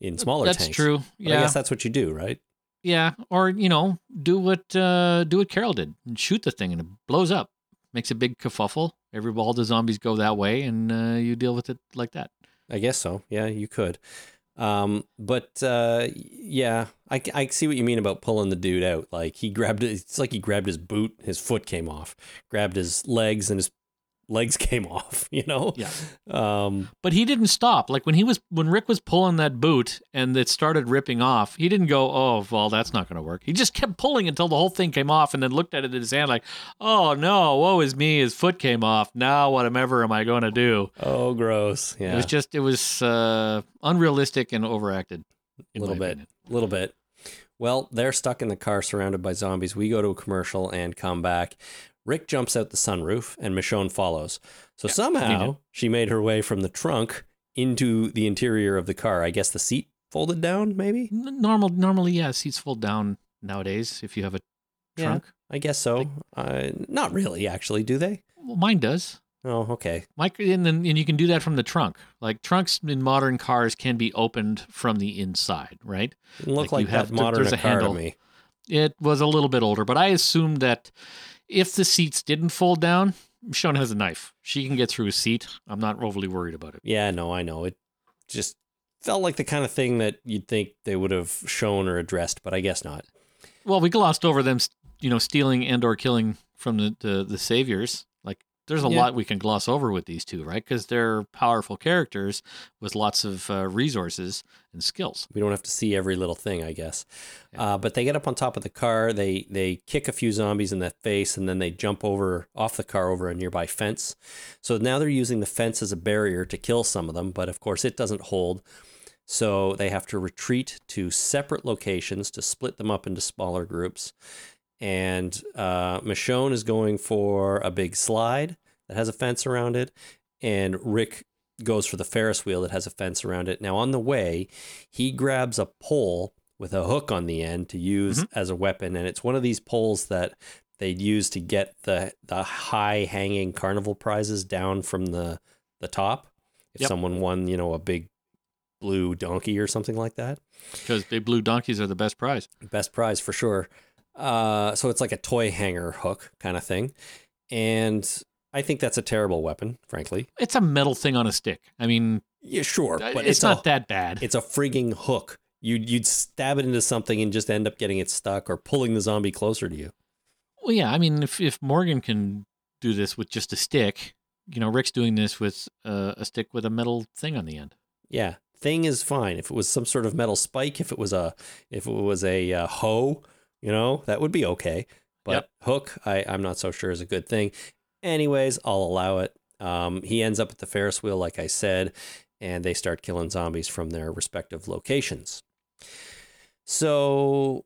in smaller tanks. that's tanks. true. But Yeah, I guess that's what you do, right? yeah. Or you know, do what uh, do what Carol did and shoot the thing and it blows up, makes a big kerfuffle. Every all the zombies go that way, and uh, you deal with it like that. I guess so. Yeah, you could. Um, but uh, yeah, I, I see what you mean about pulling the dude out. Like he grabbed it. It's like he grabbed his boot, his foot came off, grabbed his legs, and his legs came off. You know. Yeah. Um, But he didn't stop. Like when he was when Rick was pulling that boot and it started ripping off, he didn't go, "Oh, well, that's not going to work." He just kept pulling until the whole thing came off, and then looked at it in his hand like, "Oh no, woe is me! His foot came off. Now whatever am I going to do?" oh, gross. Yeah. It was just it was uh, unrealistic and overacted. a little bit. A little bit. Well, they're stuck in the car surrounded by zombies. We go to a commercial and come back. Rick jumps out the sunroof and Michonne follows. So Yeah, somehow she made her way from the trunk into the interior of the car. I guess the seat folded down, maybe? Normal, normally, yeah, seats fold down nowadays if you have a Yeah. trunk. I guess so. Uh, not really, actually, do they? Well, mine does. Oh, okay. Mike, and then and you can do that from the trunk. Like trunks in modern cars can be opened from the inside, right? Look Like like, you have- modern there's a handle. to me. It was a little bit older, but I assumed that if the seats didn't fold down, Sean has a knife. She can get through a seat. I'm not overly worried about it. Yeah, no, I know. It just felt like the kind of thing that you'd think they would have shown or addressed, but I guess not. Well, we glossed over them, you know, stealing and or killing from the the, the saviors. There's a Yeah. lot we can gloss over with these two, right? Because they're powerful characters with lots of uh, resources and skills. We don't have to see every little thing, I guess. Yeah. Uh, but they get up on top of the car. They they kick a few zombies in the face, and then they jump over off the car over a nearby fence. So now they're using the fence as a barrier to kill some of them, but of course it doesn't hold. So they have to retreat to separate locations to split them up into smaller groups. And uh, Michonne is going for a big slide that has a fence around it, and Rick goes for the Ferris wheel that has a fence around it. Now, on the way, he grabs a pole with a hook on the end to use as a weapon, and it's one of these poles that they'd use to get the the high hanging carnival prizes down from the the top. If Yep. someone won, you know, a big blue donkey or something like that, Because big blue donkeys are the best prize. best prize for sure. Uh, so it's like a toy hanger hook kind of thing, and I think that's a terrible weapon, frankly. It's a metal thing on a stick. I mean, Yeah, sure, uh, but it's, it's, not a, that bad. It's a frigging hook. You'd you'd stab it into something and just end up getting it stuck or pulling the zombie closer to you. Well, yeah. I mean, if if Morgan can do this with just a stick, you know, Rick's doing this with uh, a stick with a metal thing on the end. Yeah, thing is fine. If it was some sort of metal spike, if it was a if it was a uh, hoe, you know, that would be okay. But Yep. hook, I I'm not so sure is a good thing. Anyways, I'll allow it. Um, he ends up at the Ferris wheel, like I said, and they start killing zombies from their respective locations. So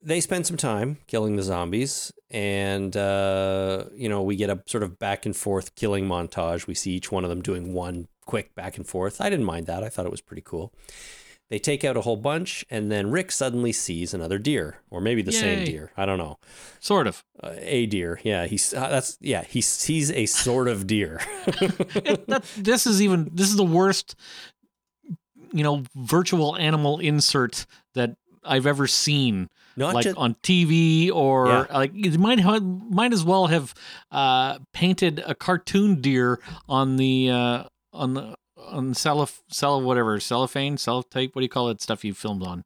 they spend some time killing the zombies, and uh, you know we get a sort of back and forth killing montage. We see each one of them doing one quick back and forth. I didn't mind that. I thought it was pretty cool. They take out a whole bunch, and then Rick suddenly sees another deer, or maybe the same deer. I don't know. Sort of. Uh, a deer. Yeah, he's uh, that's yeah. He sees a sort of deer. That, this is even this is the worst, you know, virtual animal insert that I've ever seen. Not like just on TV or Yeah. like it might ha- might as well have uh, painted a cartoon deer on the uh, on the on cellof cell whatever cellophane cellotape what do you call it stuff you filmed on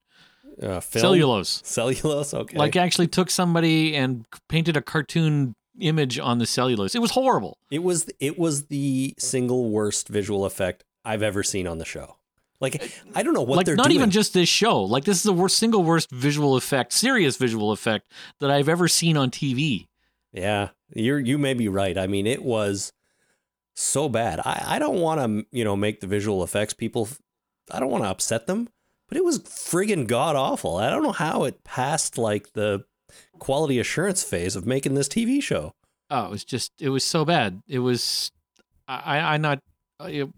uh, film? cellulose Cellulose. Okay. like actually took somebody and painted a cartoon image on the cellulose it was horrible It was it was the single worst visual effect I've ever seen on the show. Like I don't know what like they're not doing. even just this show like this is the worst single worst visual effect serious visual effect that I've ever seen on TV yeah, you're you may be right. I mean, it was so bad. I I don't want to you know make the visual effects people. I don't want to upset them, but it was friggin' god awful. I don't know how it passed like the quality assurance phase of making this TV show. Oh, it was just it was so bad. It was I, I not. uh, it-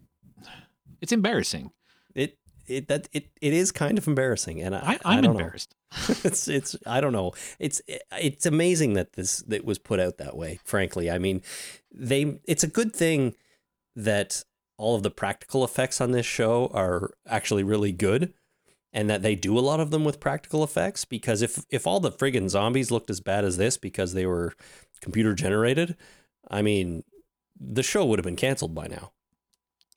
It's embarrassing. It it that it, it is kind of embarrassing, and I, I, I I'm don't know. embarrassed. it's it's I don't know. It's it's amazing that this that was put out that way. Frankly, I mean, they it's a good thing that all of the practical effects on this show are actually really good, and that they do a lot of them with practical effects. Because if if all the friggin' zombies looked as bad as this because they were computer generated, I mean, the show would have been canceled by now,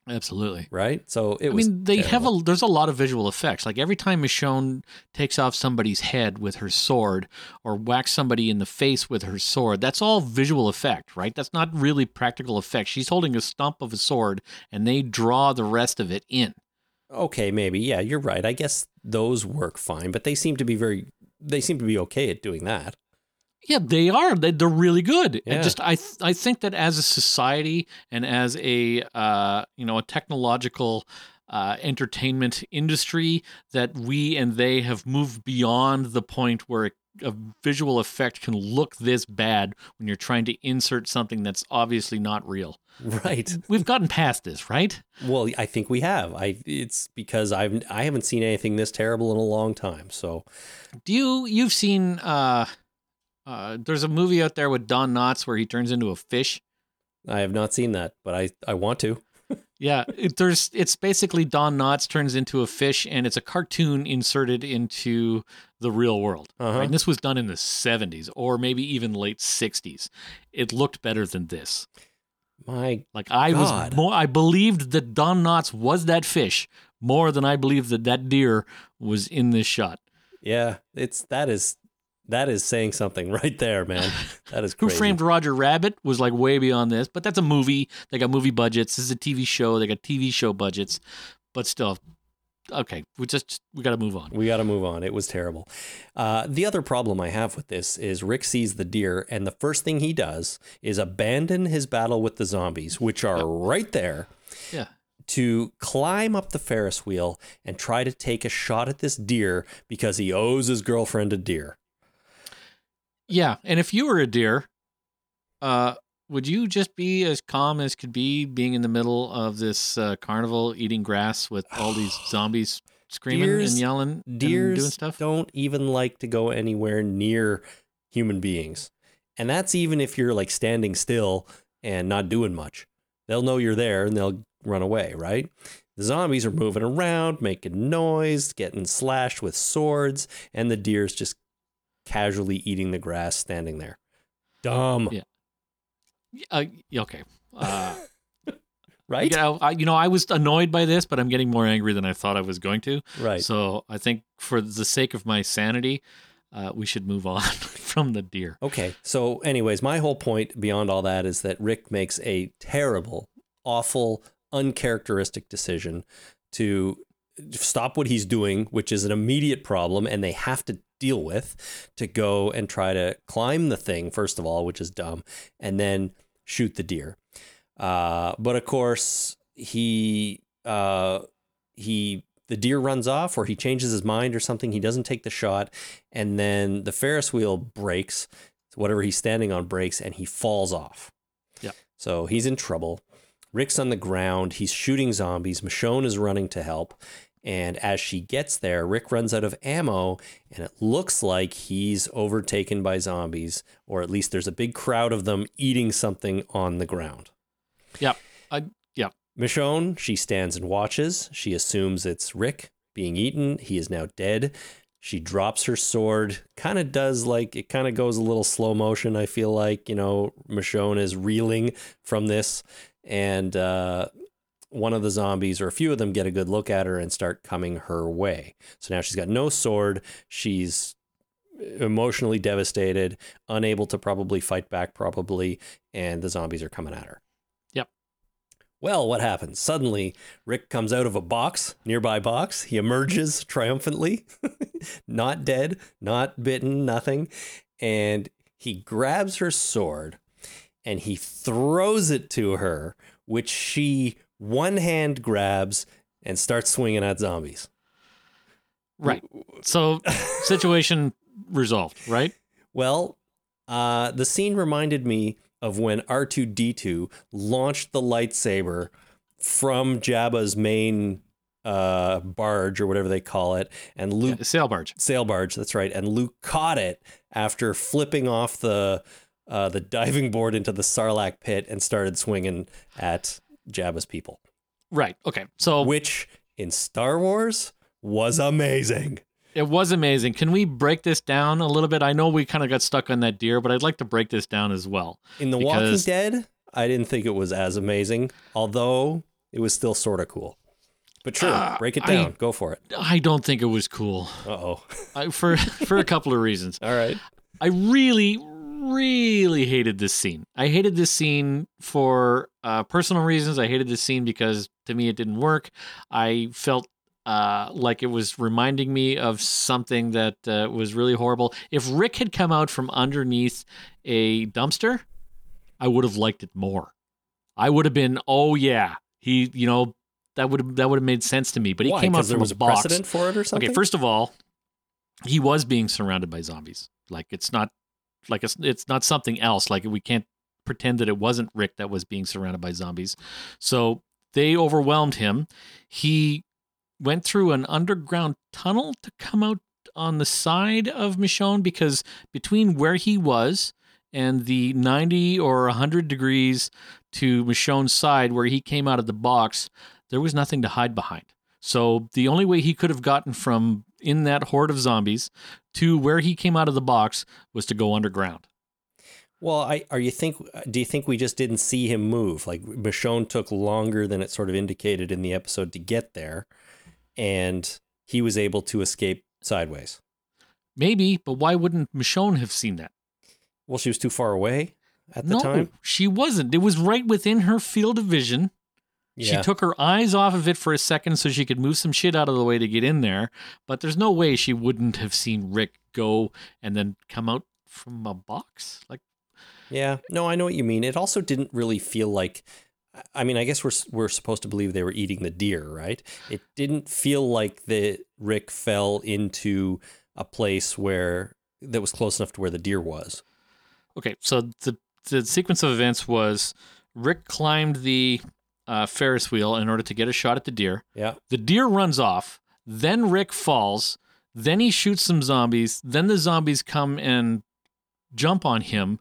Absolutely. right? So it I was. mean, they have a. There's a lot of visual effects. Like every time Michonne takes off somebody's head with her sword, or whacks somebody in the face with her sword, that's all visual effect, right? That's not really practical effect. She's holding a stump of a sword, and they draw the rest of it in. Okay, maybe. Yeah, you're right. I guess those work fine, but they seem to be very they seem to be okay at doing that. Yeah, they are. They, they're really good. Yeah. And just I th- I think that as a society and as a uh, you know a technological uh, entertainment industry, that we and they have moved beyond the point where a visual effect can look this bad when you're trying to insert something that's obviously not real. Right. We've gotten past this, right? Well, I think we have. I it's because I've I haven't seen anything this terrible in a long time. So, Do you you've seen uh, uh, there's a movie out there with Don Knotts where he turns into a fish. I have not seen that, but I I want to. Yeah, it, there's it's basically Don Knotts turns into a fish, and it's a cartoon inserted into the real world. Uh-huh. Right? And this was done in the 70s or maybe even late 60s. It looked better than this. My Like I God. was more, I believed that Don Knotts was that fish more than I believed that that deer was in this shot. yeah, it's that is that is saying something right there, man. That is Who. Framed Roger Rabbit was like way beyond this, but that's a movie. They got movie budgets. This is a TV show. They got TV show budgets, but still, okay. We just we got to move on. We got to move on. It was terrible. Uh, the other problem I have with this is Rick sees the deer, and the first thing he does is abandon his battle with the zombies, which are right there, Yeah. to climb up the Ferris wheel and try to take a shot at this deer because he owes his girlfriend a deer. Yeah, and if you were a deer, uh, would you just be as calm as could be, being in the middle of this uh, carnival, eating grass with all these zombies screaming Deers- and yelling, and Deers doing stuff? don't even like to go anywhere near human beings. And that's even if you're like standing still and not doing much. They'll know you're there and they'll run away, right? The zombies are moving around, making noise, getting slashed with swords, and the deer's just casually eating the grass standing there. Dumb, Yeah. Uh, okay. Uh, right? you, know, I, you know, I was annoyed by this, but I'm getting more angry than I thought I was going to. Right. So I think for the sake of my sanity, uh, we should move on from the deer. Okay. So, anyways, my whole point beyond all that is that Rick makes a terrible, awful, uncharacteristic decision to stop what he's doing, which is an immediate problem, and they have to deal with to go and try to climb the thing, first of all, which is dumb, and then shoot the deer. Uh, but of course, he uh, he the deer runs off or he changes his mind or something. He doesn't take the shot, and then the Ferris wheel breaks. Whatever he's standing on breaks, and he falls off. Yeah. So he's in trouble. Rick's on the ground. He's shooting zombies. Michonne is running to help. And as she gets there, Rick runs out of ammo, and it looks like he's overtaken by zombies, or at least there's a big crowd of them eating something on the ground. Yep. I, yeah. Michonne, she stands and watches. She assumes it's Rick being eaten. He is now dead. She drops her sword, kind of does like it kind of goes a little slow motion. I feel like, you know, Michonne is reeling from this, and uh, one of the zombies or a few of them get a good look at her and start coming her way. So now she's got no sword. She's emotionally devastated, unable to probably fight back, probably, and the zombies are coming at her. Yep. Well, what happens? Suddenly, Rick comes out of a box, nearby box. He emerges triumphantly, not dead, not bitten, nothing. And he grabs her sword and he throws it to her, which she one hand grabs and starts swinging at zombies. Right. So situation resolved, right? Well, uh, the scene reminded me of when R2D2 launched the lightsaber from Jabba's main uh, barge or whatever they call it, and Luke Yeah, sail barge. sail barge. That's right. And Luke caught it after flipping off the uh, the diving board into the Sarlacc pit and started swinging at Jabba's people, Right. Okay. So which in Star Wars was amazing. it was amazing. Can we break this down a little bit? I know we kind of got stuck on that deer, but I'd like to break this down as well. In The Because- Walking Dead, I didn't think it was as amazing, although it was still sort of cool. But sure, Uh, break it I- down. Go for it. I don't think it was cool Uh oh. For for a couple of reasons. All right. I really, really hated this scene. I hated this scene for uh, personal reasons. I hated this scene because to me it didn't work. I felt uh, like it was reminding me of something that uh, was really horrible. If Rick had come out from underneath a dumpster, I would have liked it more. I would have been, oh yeah, he, you know, that would have that would have made sense to me. But he Why? came out Because there from was a a box. precedent for it or something. Okay, first of all, he was being surrounded by zombies. Like it's not like it's it's not something else. Like we can't pretend that it wasn't Rick that was being surrounded by zombies. So they overwhelmed him. He went through an underground tunnel to come out on the side of Michonne because between where he was and the 90 or 100 degrees to Michonne's side where he came out of the box, there was nothing to hide behind. So the only way he could have gotten from in that horde of zombies to where he came out of the box was to go underground. Well, I are you think do you think we just didn't see him move? Like Michonne took longer than it sort of indicated in the episode to get there, and he was able to escape sideways. Maybe, but why wouldn't Michonne have seen that? Well, she was too far away at the no, time. she wasn't. It was right within her field of vision. She took her eyes off of it for a second so she could move some shit out of the way to get in there. But there's no way she wouldn't have seen Rick go and then come out from a box. Like, Yeah, no, I know what you mean. It also didn't really feel like. I mean, I guess we're we're supposed to believe they were eating the deer, right? It didn't feel like the Rick fell into a place where that was close enough to where the deer was. okay, so the the sequence of events was Rick climbed the uh, Ferris wheel in order to get a shot at the deer. Yeah, The deer runs off. Then Rick falls. Then he shoots some zombies. Then the zombies come and jump on him,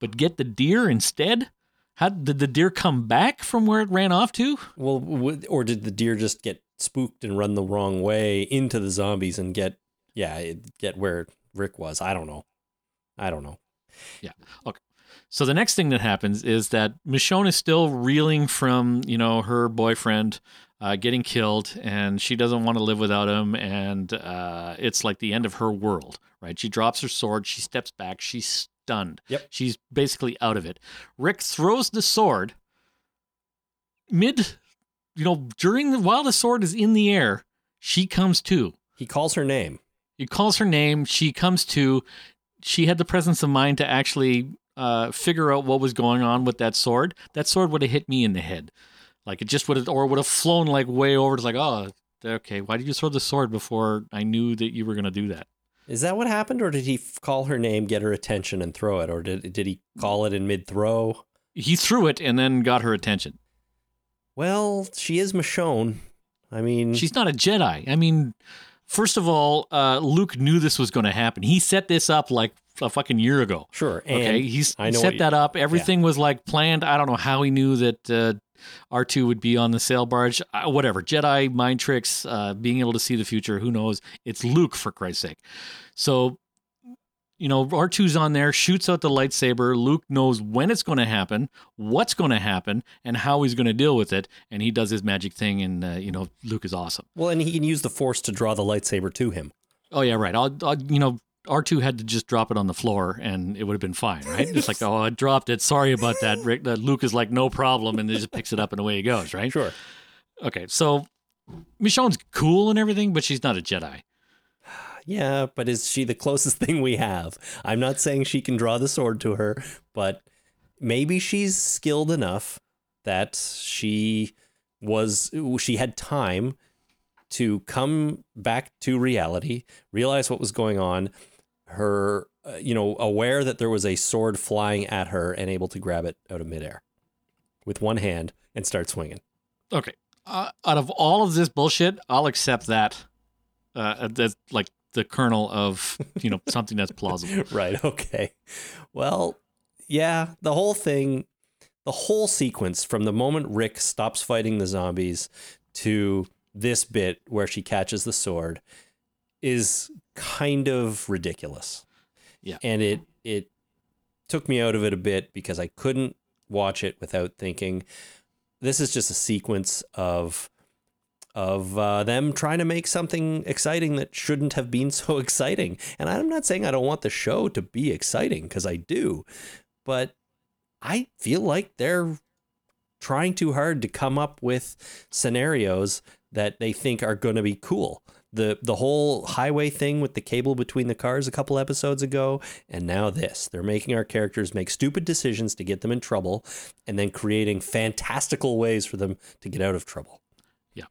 but get the deer instead. How did the deer come back from where it ran off to? Well, or did the deer just get spooked and run the wrong way into the zombies and get yeah get where Rick was? I don't know. I don't know. So the next thing that happens is that Michonne is still reeling from you know her boyfriend uh, getting killed, and she doesn't want to live without him, and uh, it's like the end of her world. Right? She drops her sword. She steps back. She's stunned. Yep. She's basically out of it. Rick throws the sword mid, you know, during the while the sword is in the air. She comes to. He calls her name. He calls her name. She comes to. She had the presence of mind to actually uh, figure out what was going on with that sword. That sword would have hit me in the head, like it just would have, or would have flown like way over. It's like, oh, okay. Why did you throw the sword before I knew that you were going to do that? Is that what happened, or did he f- call her name, get her attention, and throw it, or did did he call it in mid throw? He threw it and then got her attention. Well, she is Michonne. I mean, She's not a Jedi. I mean, first of all, uh, Luke knew this was going to happen. He set this up like a fucking year ago. sure. And Okay, he's I know set you- that up. Everything was like planned. I don't know how he knew that uh, R2 would be on the sail barge. Uh, whatever. Jedi mind tricks, uh, being able to see the future. Who knows? It's Luke, for Christ's sake. So, you know, R2's on there, shoots out the lightsaber. Luke knows when it's going to happen, what's going to happen, and how he's going to deal with it. And he does his magic thing, and, uh, you know, Luke is awesome. well, and he can use the Force to draw the lightsaber to him. Oh yeah, right. I'll, I'll you know, R two had to just drop it on the floor and it would have been fine, right? It's like, oh, I dropped it. Sorry about that. Rick, uh, Luke is like, no problem, and he just picks it up and away he goes, right? Sure. Okay, so Michonne's cool and everything, but she's not a Jedi. Yeah, but is she the closest thing we have? I'm not saying she can draw the sword to her, but maybe she's skilled enough that she was she had time to come back to reality, realize what was going on. Her uh, you know, aware that there was a sword flying at her and able to grab it out of midair with one hand and start swinging. Okay. Uh, out of all of this bullshit, I'll accept that. Uh, that's like the kernel of you know something that's plausible. right. Okay. Well, yeah, the whole thing, the whole sequence from the moment Rick stops fighting the zombies to this bit where she catches the sword is kind of ridiculous. Yeah. And it it took me out of it a bit because I couldn't watch it without thinking this is just a sequence of of uh, them trying to make something exciting that shouldn't have been so exciting. And I'm not saying I don't want the show to be exciting because I do, but I feel like they're trying too hard to come up with scenarios that they think are going to be cool. The the whole highway thing with the cable between the cars a couple episodes ago and now this. They're making our characters make stupid decisions to get them in trouble and then creating fantastical ways for them to get out of trouble. Yeah,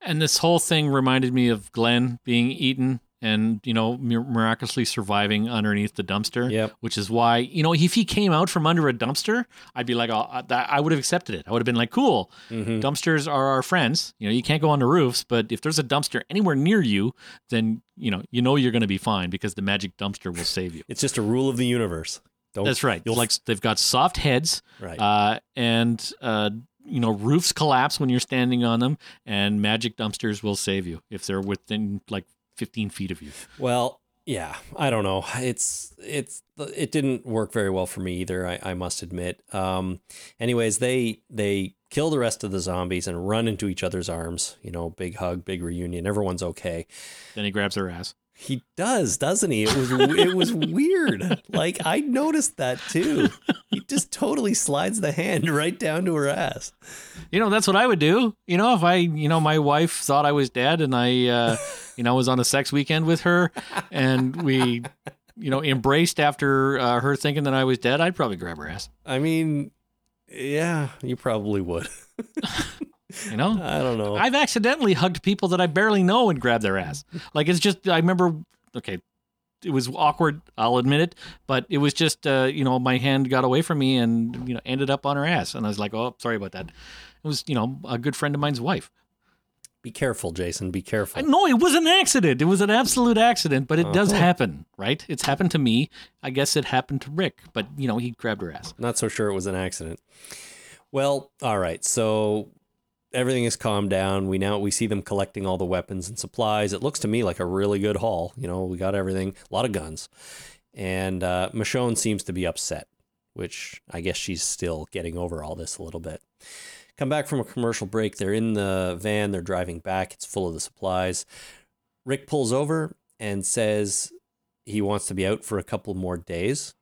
and this whole thing reminded me of Glenn being eaten and you know miraculously surviving underneath the dumpster. Yep. Which is why you know if he came out from under a dumpster, I'd be like, oh, I- that- I would have accepted it. I would have been like, cool. Mm-hmm. Dumpsters are our friends. You know, you can't go on the roofs, but if there's a dumpster anywhere near you, then you know you know you're going to be fine because the magic dumpster will save you. It's just a rule of the universe. Don't, That's right. You'll like they've got soft heads, right. uh, and uh, you know roofs collapse when you're standing on them, and magic dumpsters will save you if they're within like 15 feet of you. Well, yeah, I don't know. It's it's it didn't work very well for me either. I, I must admit. Um, anyways, they they kill the rest of the zombies and run into each other's arms. You know, big hug, big reunion. Everyone's okay. Then he grabs her ass. He does, doesn't he? It was it was weird. Like I noticed that too. He just totally slides the hand right down to her ass. You know, that's what I would do. You know, if I, you know, my wife thought I was dead and I, uh, you know, was on a sex weekend with her and we, you know, embraced after uh, her thinking that I was dead, I'd probably grab her ass. I mean, yeah, you probably would. You know? I don't know. I've accidentally hugged people that I barely know and grabbed their ass. Like it's just I remember okay, it was awkward, I'll admit it, but it was just uh, you know, my hand got away from me and you know, ended up on her ass and I was like, "Oh, sorry about that." It was, you know, a good friend of mine's wife. Be careful, Jason. Be careful. No, it was an accident. It was an absolute accident, but it does Uh-huh. happen, right? It's happened to me. I guess it happened to Rick, but you know, he grabbed her ass. Not so sure it was an accident. Well, all right. So everything is calmed down. We now we see them collecting all the weapons and supplies. It looks to me like a really good haul. You know, we got everything, a lot of guns, and uh, Michonne seems to be upset, which I guess she's still getting over all this a little bit. Come back from a commercial break. They're in the van. They're driving back. It's full of the supplies. Rick pulls over and says he wants to be out for a couple more days.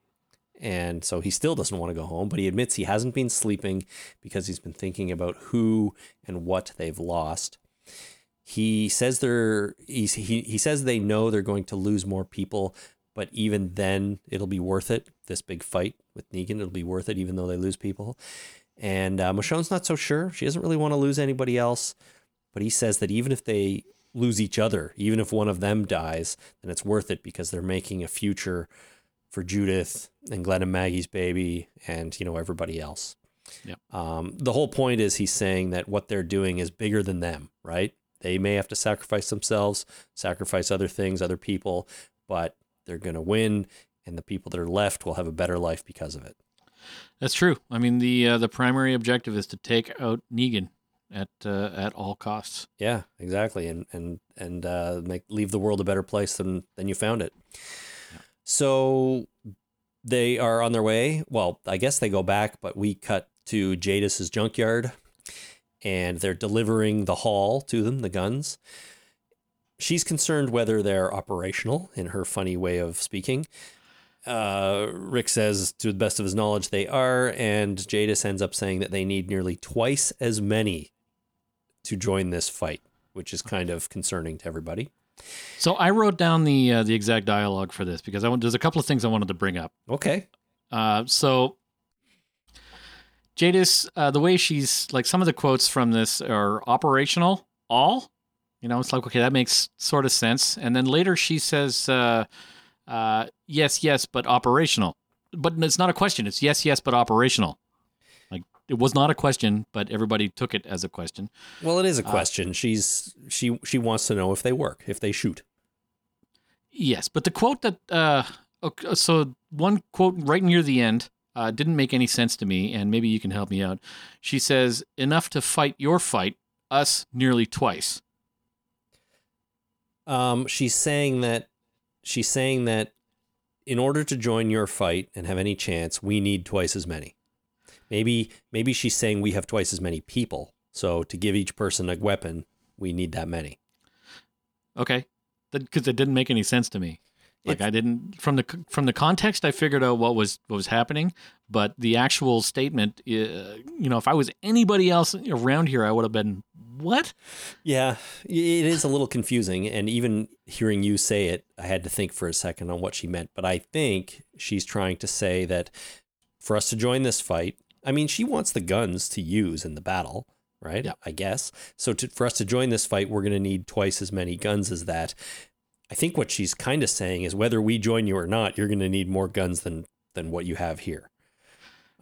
And so he still doesn't want to go home, but he admits he hasn't been sleeping because he's been thinking about who and what they've lost. He says they're he's, he he says they know they're going to lose more people, but even then it'll be worth it. This big fight with Negan, it'll be worth it, even though they lose people. And uh, Michonne's not so sure. She doesn't really want to lose anybody else, but he says that even if they lose each other, even if one of them dies, then it's worth it because they're making a future for Judith and Glenn and Maggie's baby and you know everybody else. Yep. Um, the whole point is he's saying that what they're doing is bigger than them, right? They may have to sacrifice themselves, sacrifice other things, other people, but they're going to win, and the people that are left will have a better life because of it. That's true. I mean, the uh, the primary objective is to take out Negan at uh, at all costs. Yeah, exactly, and and and uh, make leave the world a better place than than you found it. So they are on their way. Well, I guess they go back, but we cut to Jadis's junkyard, and they're delivering the haul to them, the guns. She's concerned whether they're operational, in her funny way of speaking. Uh, Rick says, to the best of his knowledge, they are, and Jadis ends up saying that they need nearly twice as many to join this fight, which is kind of concerning to everybody. So I wrote down the uh, the exact dialogue for this because I want, there's a couple of things I wanted to bring up. Okay. Uh, so Jadis, uh, the way she's like some of the quotes from this are operational. All, you know, it's like okay, that makes sort of sense. And then later she says, uh, uh, yes, yes, but operational. But it's not a question. It's yes, yes, but operational. Like it was not a question, but everybody took it as a question. Well, it is a Uh, question. She's she she wants to know if they work, if they shoot. Yes, but the quote that uh, so one quote right near the end uh, didn't make any sense to me, and maybe you can help me out. She says, "Enough to fight your fight, us nearly twice." Um, she's saying that she's saying that in order to join your fight and have any chance, we need twice as many. Maybe maybe she's saying we have twice as many people. So to give each person a weapon, we need that many. Okay, because it didn't make any sense to me. Like It's- I didn't from the from the context, I figured out what was what was happening, but the actual statement, uh, you know, if I was anybody else around here, I would have been what? Yeah, it is a little confusing. And even hearing you say it, I had to think for a second on what she meant. But I think she's trying to say that for us to join this fight, I mean, she wants the guns to use in the battle, right? Yeah. I guess. So to, for us to join this fight, we're going to need twice as many guns as that. I think what she's kind of saying is whether we join you or not, you're going to need more guns than than what you have here.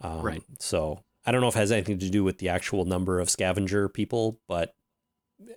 Um, Right. So I don't know if it has anything to do with the actual number of scavenger people, but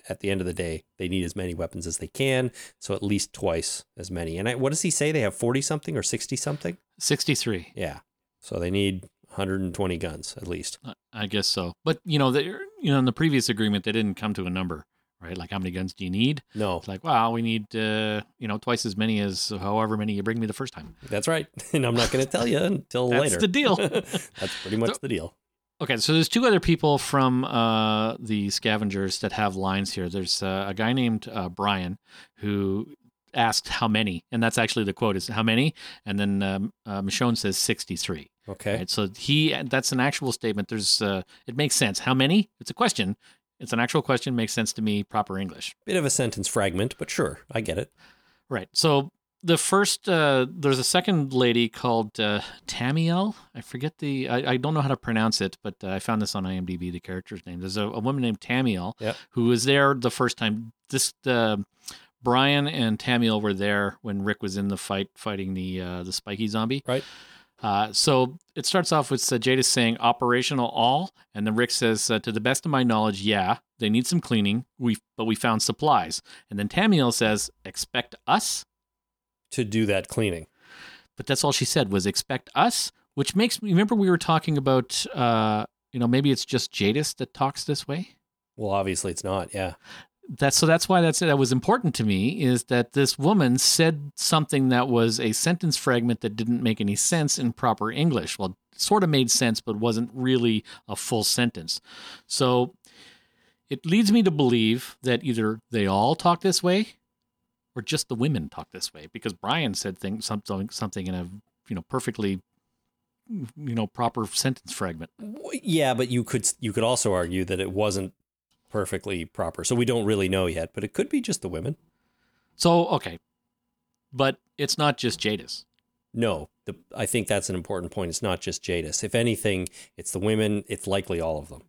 at the end of the day, they need as many weapons as they can. So at least twice as many. And I, what does he say? They have 40 something or 60 something? Sixty three. Yeah. So they need 120 guns at least. I guess so. But you know, they you know, in the previous agreement, they didn't come to a number, right? Like how many guns do you need? No, It's like, wow, we need uh, you know twice as many as however many you bring me the first time. that's right. And I'm not going to tell you until That's later. That's the deal. that's pretty much So- the deal. Okay, so there's two other people from uh, the scavengers that have lines here. There's uh, a guy named uh, Brian who asked how many, and that's actually the quote is how many, and then um, uh, Michonne says 63. Okay. Right, so he that's an actual statement. There's uh, it makes sense. How many? It's a question. It's an actual question. Makes sense to me. Proper English. Bit of a sentence fragment, but sure, I get it. Right. So the first, uh, there's a second lady called uh, Tamiel. I forget the, I, I don't know how to pronounce it, but uh, I found this on IMDb, the character's name. There's a, a woman named Tamiel Yep. who was there the first time. This, uh, Brian and Tamiel were there when Rick was in the fight, fighting the uh, the spiky zombie. Right. Uh, so it starts off with uh, Jadis saying operational all, and then Rick says, uh, to the best of my knowledge, yeah, they need some cleaning. We but we found supplies. And then Tamiel says, expect us. To do that cleaning. But that's all she said was expect us, which makes me remember we were talking about, uh, you know, maybe it's just Jadis that talks this way. Well, obviously it's not. Yeah. That's so that's why that's that was important to me is that this woman said something that was a sentence fragment that didn't make any sense in proper English. Well, sort of made sense, but wasn't really a full sentence. So it leads me to believe that either they all talk this way or just the women talk this way because Brian said things something something in a you know perfectly you know proper sentence fragment. Yeah, but you could you could also argue that it wasn't perfectly proper. So we don't really know yet, but it could be just the women. So okay. But it's not just Jadis. No, the, I think that's an important point. It's not just Jadis. If anything, it's the women. It's likely all of them.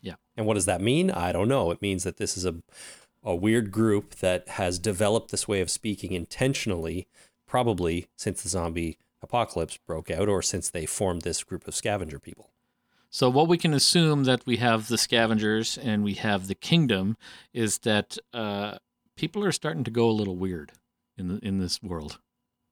Yeah. And what does that mean? I don't know. It means that this is a a weird group that has developed this way of speaking intentionally, probably since the zombie apocalypse broke out, or since they formed this group of scavenger people. So what we can assume that we have the scavengers and we have the kingdom is that uh, people are starting to go a little weird in the, in this world.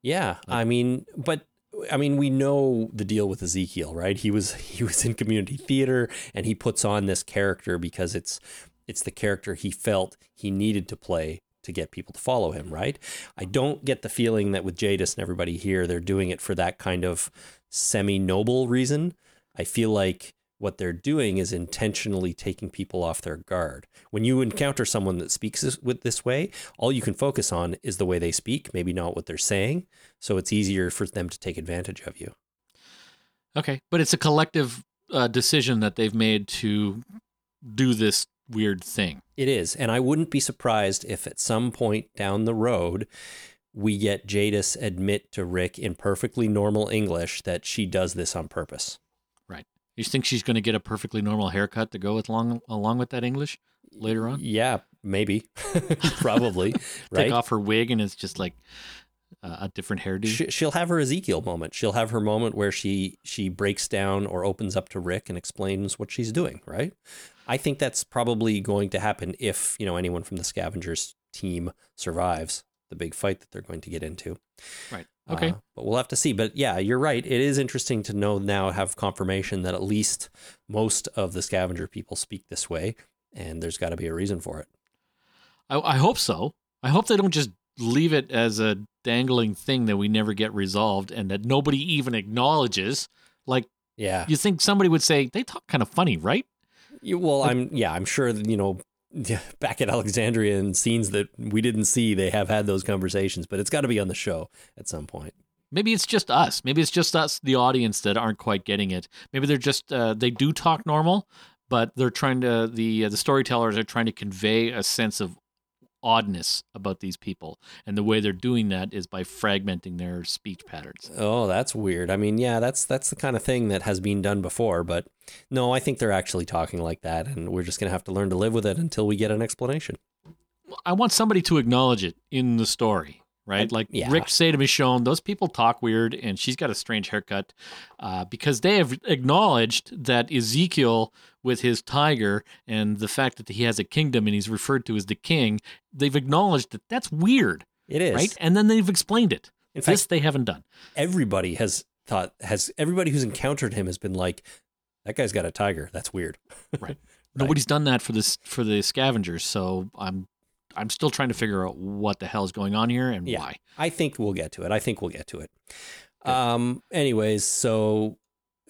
Yeah, Like- I mean, but I mean, we know the deal with Ezekiel, right? He was he was in community theater, and he puts on this character because it's it's the character he felt he needed to play to get people to follow him, right? I don't get the feeling that with Jadis and everybody here, they're doing it for that kind of semi noble reason. I feel like what they're doing is intentionally taking people off their guard. When you encounter someone that speaks with this way, all you can focus on is the way they speak, maybe not what they're saying. So it's easier for them to take advantage of you. Okay, but it's a collective uh, decision that they've made to do this weird thing. It is. And I wouldn't be surprised if at some point down the road, we get Jadis admit to Rick in perfectly normal English that she does this on purpose. Right. You think she's going to get a perfectly normal haircut to go with along along with that English later on? Yeah, maybe. Probably. right. Take off her wig and it's just like uh, a different hairdo. She, she'll have her Ezekiel moment. She'll have her moment where she she breaks down or opens up to Rick and explains what she's doing. Right. I think that's probably going to happen if you know anyone from the Scavengers team survives the big fight that they're going to get into. Right. Okay. Uh, but we'll have to see. But yeah, you're right. It is interesting to know now have confirmation that at least most of the scavenger people speak this way, and there's got to be a reason for it. I, I hope so. I hope they don't just leave it as a dangling thing that we never get resolved and that nobody even acknowledges. Like, Yeah. you think somebody would say they talk kind of funny, right? Well, I'm yeah, I'm sure that, you know back at Alexandria and scenes that we didn't see, they have had those conversations, but it's got to be on the show at some point. Maybe it's just us. Maybe it's just us, the audience, that aren't quite getting it. Maybe they're just uh, they do talk normal, but they're trying to the uh, the storytellers are trying to convey a sense of oddness about these people, and the way they're doing that is by fragmenting their speech patterns. Oh, that's weird. I mean, yeah, that's that's the kind of thing that has been done before, but no, I think they're actually talking like that, and we're just gonna have to learn to live with it until we get an explanation. I want somebody to acknowledge it in the story, right? Like yeah. Rick say to Michonne, those people talk weird, and she's got a strange haircut uh, because they have acknowledged that Ezekiel, with his tiger and the fact that he has a kingdom and he's referred to as the king, they've acknowledged that that's weird, It is right? And then they've explained it. In fact, this they haven't done. everybody has thought has everybody who's encountered him has been like, that guy's got a tiger. That's weird. Right. Nobody's done that for this for the scavengers, so I'm I'm still trying to figure out what the hell is going on here and Yeah. why. I think we'll get to it. I think we'll get to it. Um. Anyways, so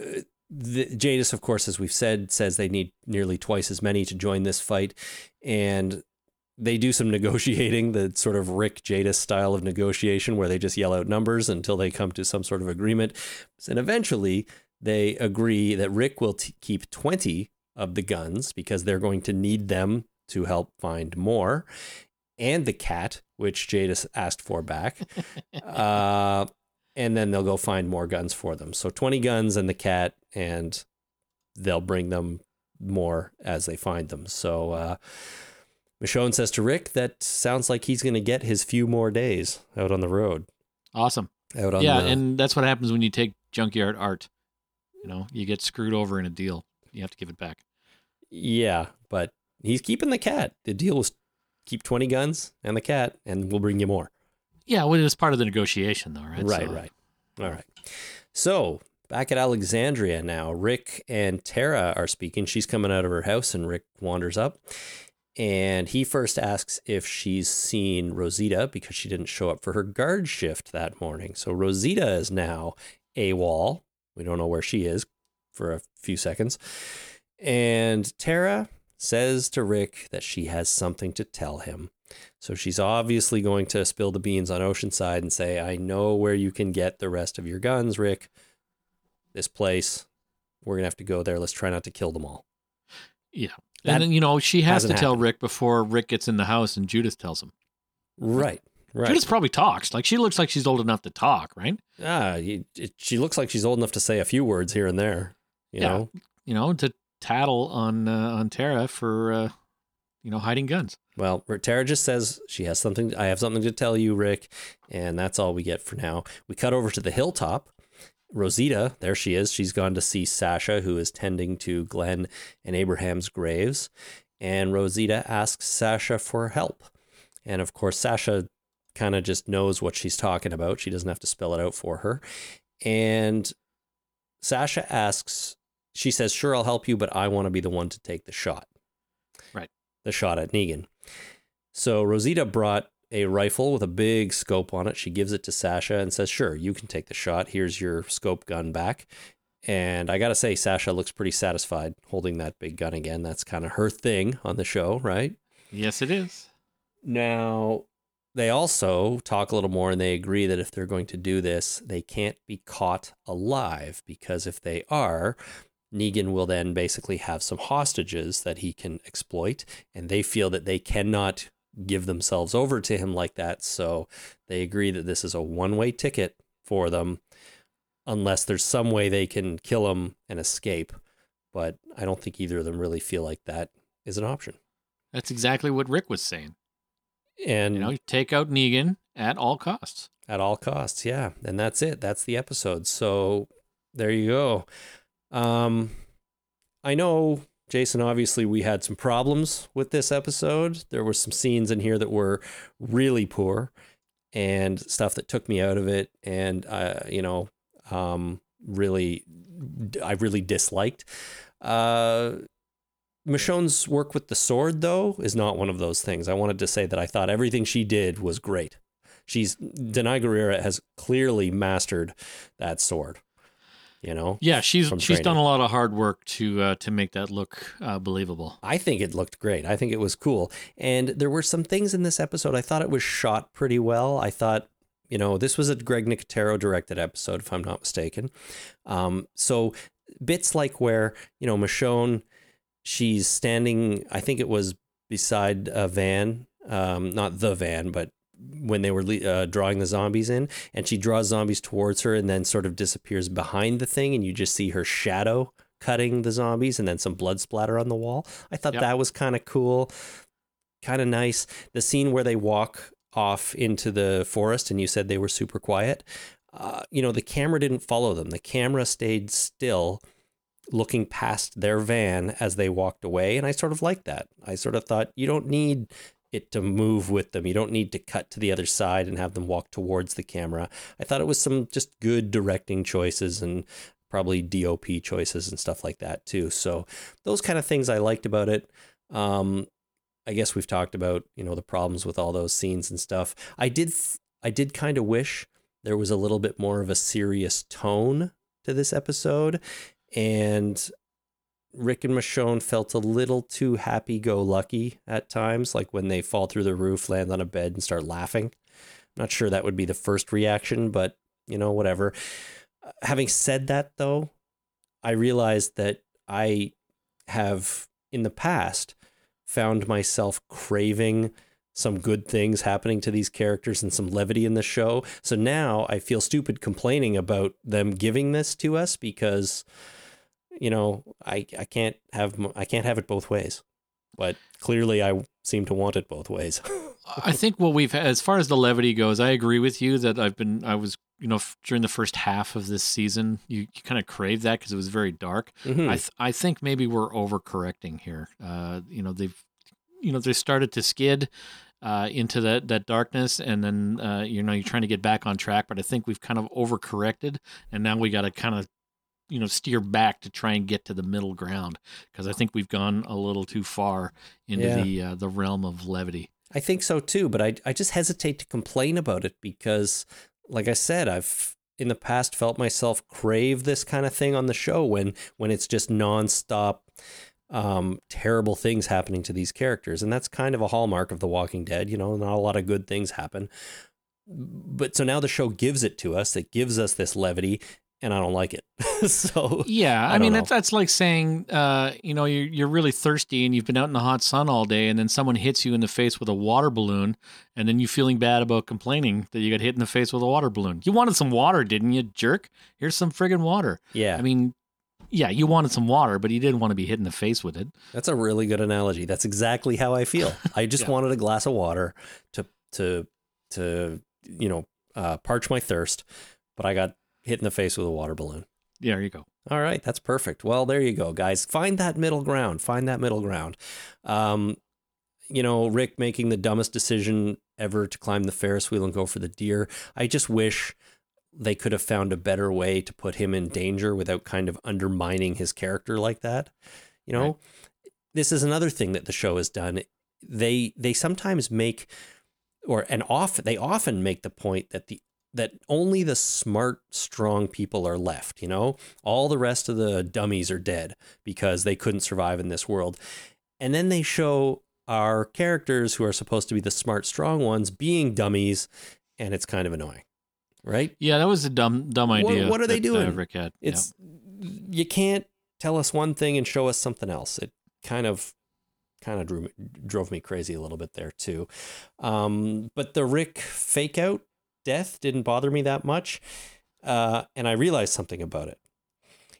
uh, the, Jadis, of course, as we've said, says they need nearly twice as many to join this fight, and they do some negotiating, the sort of Rick Jadis style of negotiation, where they just yell out numbers until they come to some sort of agreement, and eventually they agree that Rick will t- keep twenty of the guns because they're going to need them to help find more, and the cat, which Jadis asked for back. uh, and then they'll go find more guns for them. So 20 guns and the cat, and they'll bring them more as they find them. So uh, Michonne says to Rick that sounds like he's going to get his few more days out on the road. Awesome. Out on yeah, the, and that's what happens when you take junkyard art. You know, you get screwed over in a deal. You have to give it back. yeah, but he's keeping the cat. The deal was keep 20 guns and the cat, and we'll bring you more. Yeah, well, it was part of the negotiation, though, right? Right, So- right. All right. So back at Alexandria now, Rick and Tara are speaking. She's coming out of her house, and Rick wanders up. And he first asks if she's seen Rosita because she didn't show up for her guard shift that morning. So Rosita is now AWOL. We don't know where she is for a few seconds. And Tara says to Rick that she has something to tell him. So she's obviously going to spill the beans on Oceanside and say, I know where you can get the rest of your guns, Rick. This place. We're going to have to go there. Let's try not to kill them all. Yeah. That and then, you know, she has to tell happened. Rick before Rick gets in the house and Judith tells him. Right. Right. Judith probably talks. Like, she looks like she's old enough to talk, right? ah, she looks like she's old enough to say a few words here and there. You Yeah. know? You know, to tattle on uh, on Tara for, uh, you know, hiding guns. Well, Tara just says she has something. I have something to tell you, Rick, and that's all we get for now. We cut over to the hilltop. Rosita, there she is. She's gone to see Sasha, who is tending to Glenn and Abraham's graves. And Rosita asks Sasha for help. And of course, Sasha kind of just knows what she's talking about. She doesn't have to spell it out for her. And Sasha asks, she says, Sure, I'll help you, but I want to be the one to take the shot. Right. The shot at Negan. So Rosita brought a rifle with a big scope on it. She gives it to Sasha and says, Sure, you can take the shot. Here's your scope gun back. And I got to say, Sasha looks pretty satisfied holding that big gun again. That's kind of her thing on the show, right? Yes, it is. Now, they also talk a little more and they agree that if they're going to do this, they can't be caught alive because if they are, Negan will then basically have some hostages that he can exploit, and they feel that they cannot give themselves over to him like that. So they agree that this is a one way ticket for them unless there's some way they can kill him and escape. But I don't think either of them really feel like that is an option. That's exactly what Rick was saying. And You know, take out Negan at all costs. At all costs, yeah. And that's it. That's the episode. So there you go. Um, I know, Jason, obviously, we had some problems with this episode. There were some scenes in here that were really poor and stuff that took me out of it. And, uh, you know, um, really, I really disliked. Uh, Michonne's work with the sword, though, is not one of those things. I wanted to say that I thought everything she did was great. She's Danai Gurira has clearly mastered that sword. You know, Yeah, she's she's done a lot of hard work to uh, to make that look uh, believable. I think it looked great. I think it was cool. And there were some things in this episode I thought it was shot pretty well. I thought, you know, this was a Greg Nicotero directed episode, if I'm not mistaken. Um, so bits like where, you know, Michonne, she's standing, I think it was beside a van, um, not the van, but when they were uh, drawing the zombies in, and she draws zombies towards her and then sort of disappears behind the thing, and you just see her shadow cutting the zombies and then some blood splatter on the wall. I thought Yep. that was kind of cool, kind of nice. The scene where they walk off into the forest and you said they were super quiet. Uh, you know, the camera didn't follow them. The camera stayed still looking past their van as they walked away. And I sort of liked that. I sort of thought you don't need it to move with them. You don't need to cut to the other side and have them walk towards the camera. I thought it was some just good directing choices and probably DOP choices and stuff like that too. So those kind of things I liked about it. Um, I guess we've talked about you know the problems with all those scenes and stuff. I did I did kind of wish there was a little bit more of a serious tone to this episode, and Rick and Michonne felt a little too happy go lucky at times, like when they fall through the roof, land on a bed, and start laughing. I'm not sure that would be the first reaction, but you know, whatever. Uh, Having said that, though, I realized that I have in the past found myself craving some good things happening to these characters and some levity in the show. So now I feel stupid complaining about them giving this to us because you know, I I can't have I can't have it both ways. But clearly I seem to want it both ways. I think what we've as far as the levity goes, I agree with you that I've been I was you know f- during the first half of this season, you, you kind of craved that because it was very dark. Mhm. I th- I think maybe we're overcorrecting here. Uh, you know they've you know they started to skid uh, into that that darkness, and then uh, you know you're trying to get back on track. But I think we've kind of overcorrected, and now we got to kind of you know steer back to try and get to the middle ground because I think we've gone a little too far into Yeah. the uh, the realm of levity. I think so too, but I I just hesitate to complain about it because like I said, I've in the past felt myself crave this kind of thing on the show when when it's just nonstop um terrible things happening to these characters and that's kind of a hallmark of the walking dead you know not a lot of good things happen but so now the show gives it to us it gives us this levity and i don't like it so Yeah, I I, mean know. that's that's like saying, uh, you know, you're you're really thirsty and you've been out in the hot sun all day, and then someone hits you in the face with a water balloon, and then you feeling bad about complaining that you got hit in the face with a water balloon. You wanted some water, didn't you, jerk? Here's some friggin' water. yeah I mean, yeah, you wanted some water, but you didn't want to be hit in the face with it. That's a really good analogy. That's exactly how I feel. I just Yeah. wanted a glass of water to to to you know uh, parch my thirst, but I got hit in the face with a water balloon. Yeah, there you go. All right, that's perfect. Well, there you go, guys. Find that middle ground. Find that middle ground. Um, you know, Rick making the dumbest decision ever to climb the Ferris wheel and go for the deer. I just wish they could have found a better way to put him in danger without kind of undermining his character like that. You know, Right. this is another thing that the show has done. They they sometimes make or and often they often make the point that the that only the smart, strong people are left, you know? All the rest of the dummies are dead because they couldn't survive in this world. And then they show our characters who are supposed to be the smart, strong ones being dummies, and it's kind of annoying. Right? Yeah, that was a dumb dumb idea. what are they doing? Rick had. Yeah. It's you can't tell us one thing and show us something else. It kind of kind of drew drove me crazy a little bit there too. Um, but the Rick fake out death didn't bother me that much, uh, and I realized something about it.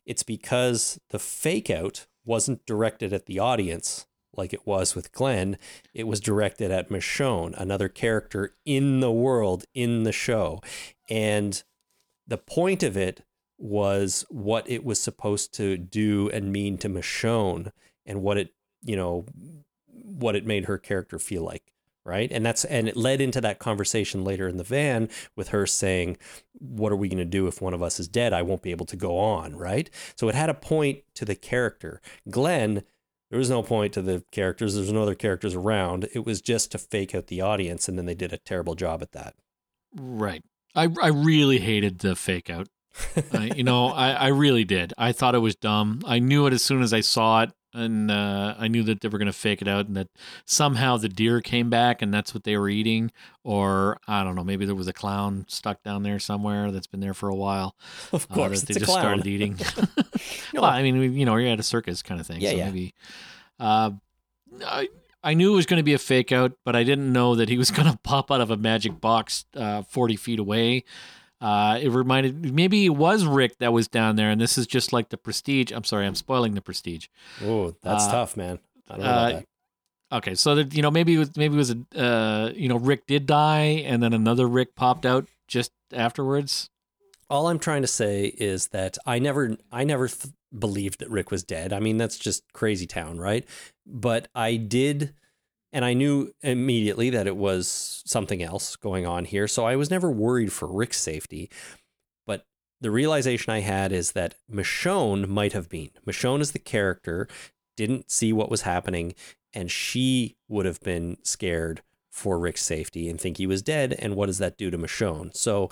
It's because the fake out wasn't directed at the audience like it was with Glenn. It was directed at Michonne, another character in the world, in the show. And the point of it was what it was supposed to do and mean to Michonne and what it, you know, what it made her character feel like right? And that's and it led into that conversation later in the van with her saying what are we going to do if one of us is dead? I won't be able to go on right? So it had a point to the character. Glenn there was no point to the characters. There's no other characters around. It was just to fake out the audience and then they did a terrible job at that. Right. I, I really hated the fake out. Uh, you know I, I really did. I thought it was dumb. I knew it as soon as i saw it and uh, I knew that they were going to fake it out, and that somehow the deer came back, and that's what they were eating, or I don't know, maybe there was a clown stuck down there somewhere that's been there for a while. Of course, uh, that they just clown. started eating. No. well, I mean, you know, you're at a circus kind of thing, Yeah, so yeah. maybe. Uh, I I knew it was going to be a fake out, but I didn't know that he was going to pop out of a magic box uh, forty feet away. Uh, it reminded maybe it was Rick that was down there, and this is just like the Prestige. I'm sorry, I'm spoiling the Prestige. oh that's Uh, tough man i don't know about uh, that Okay, so that you know maybe it was maybe it was a uh, you know Rick did die, and then another Rick popped out just afterwards. all i'm trying to say is that i never i never th- believed that rick was dead i mean that's just crazy town right but i did and i knew immediately that it was something else going on here. So i was never worried for rick's safety. But the realization i had is that michonne might have been. Michonne is the character didn't see what was happening and she would have been scared for rick's safety and think he was dead and what does that do to michonne? So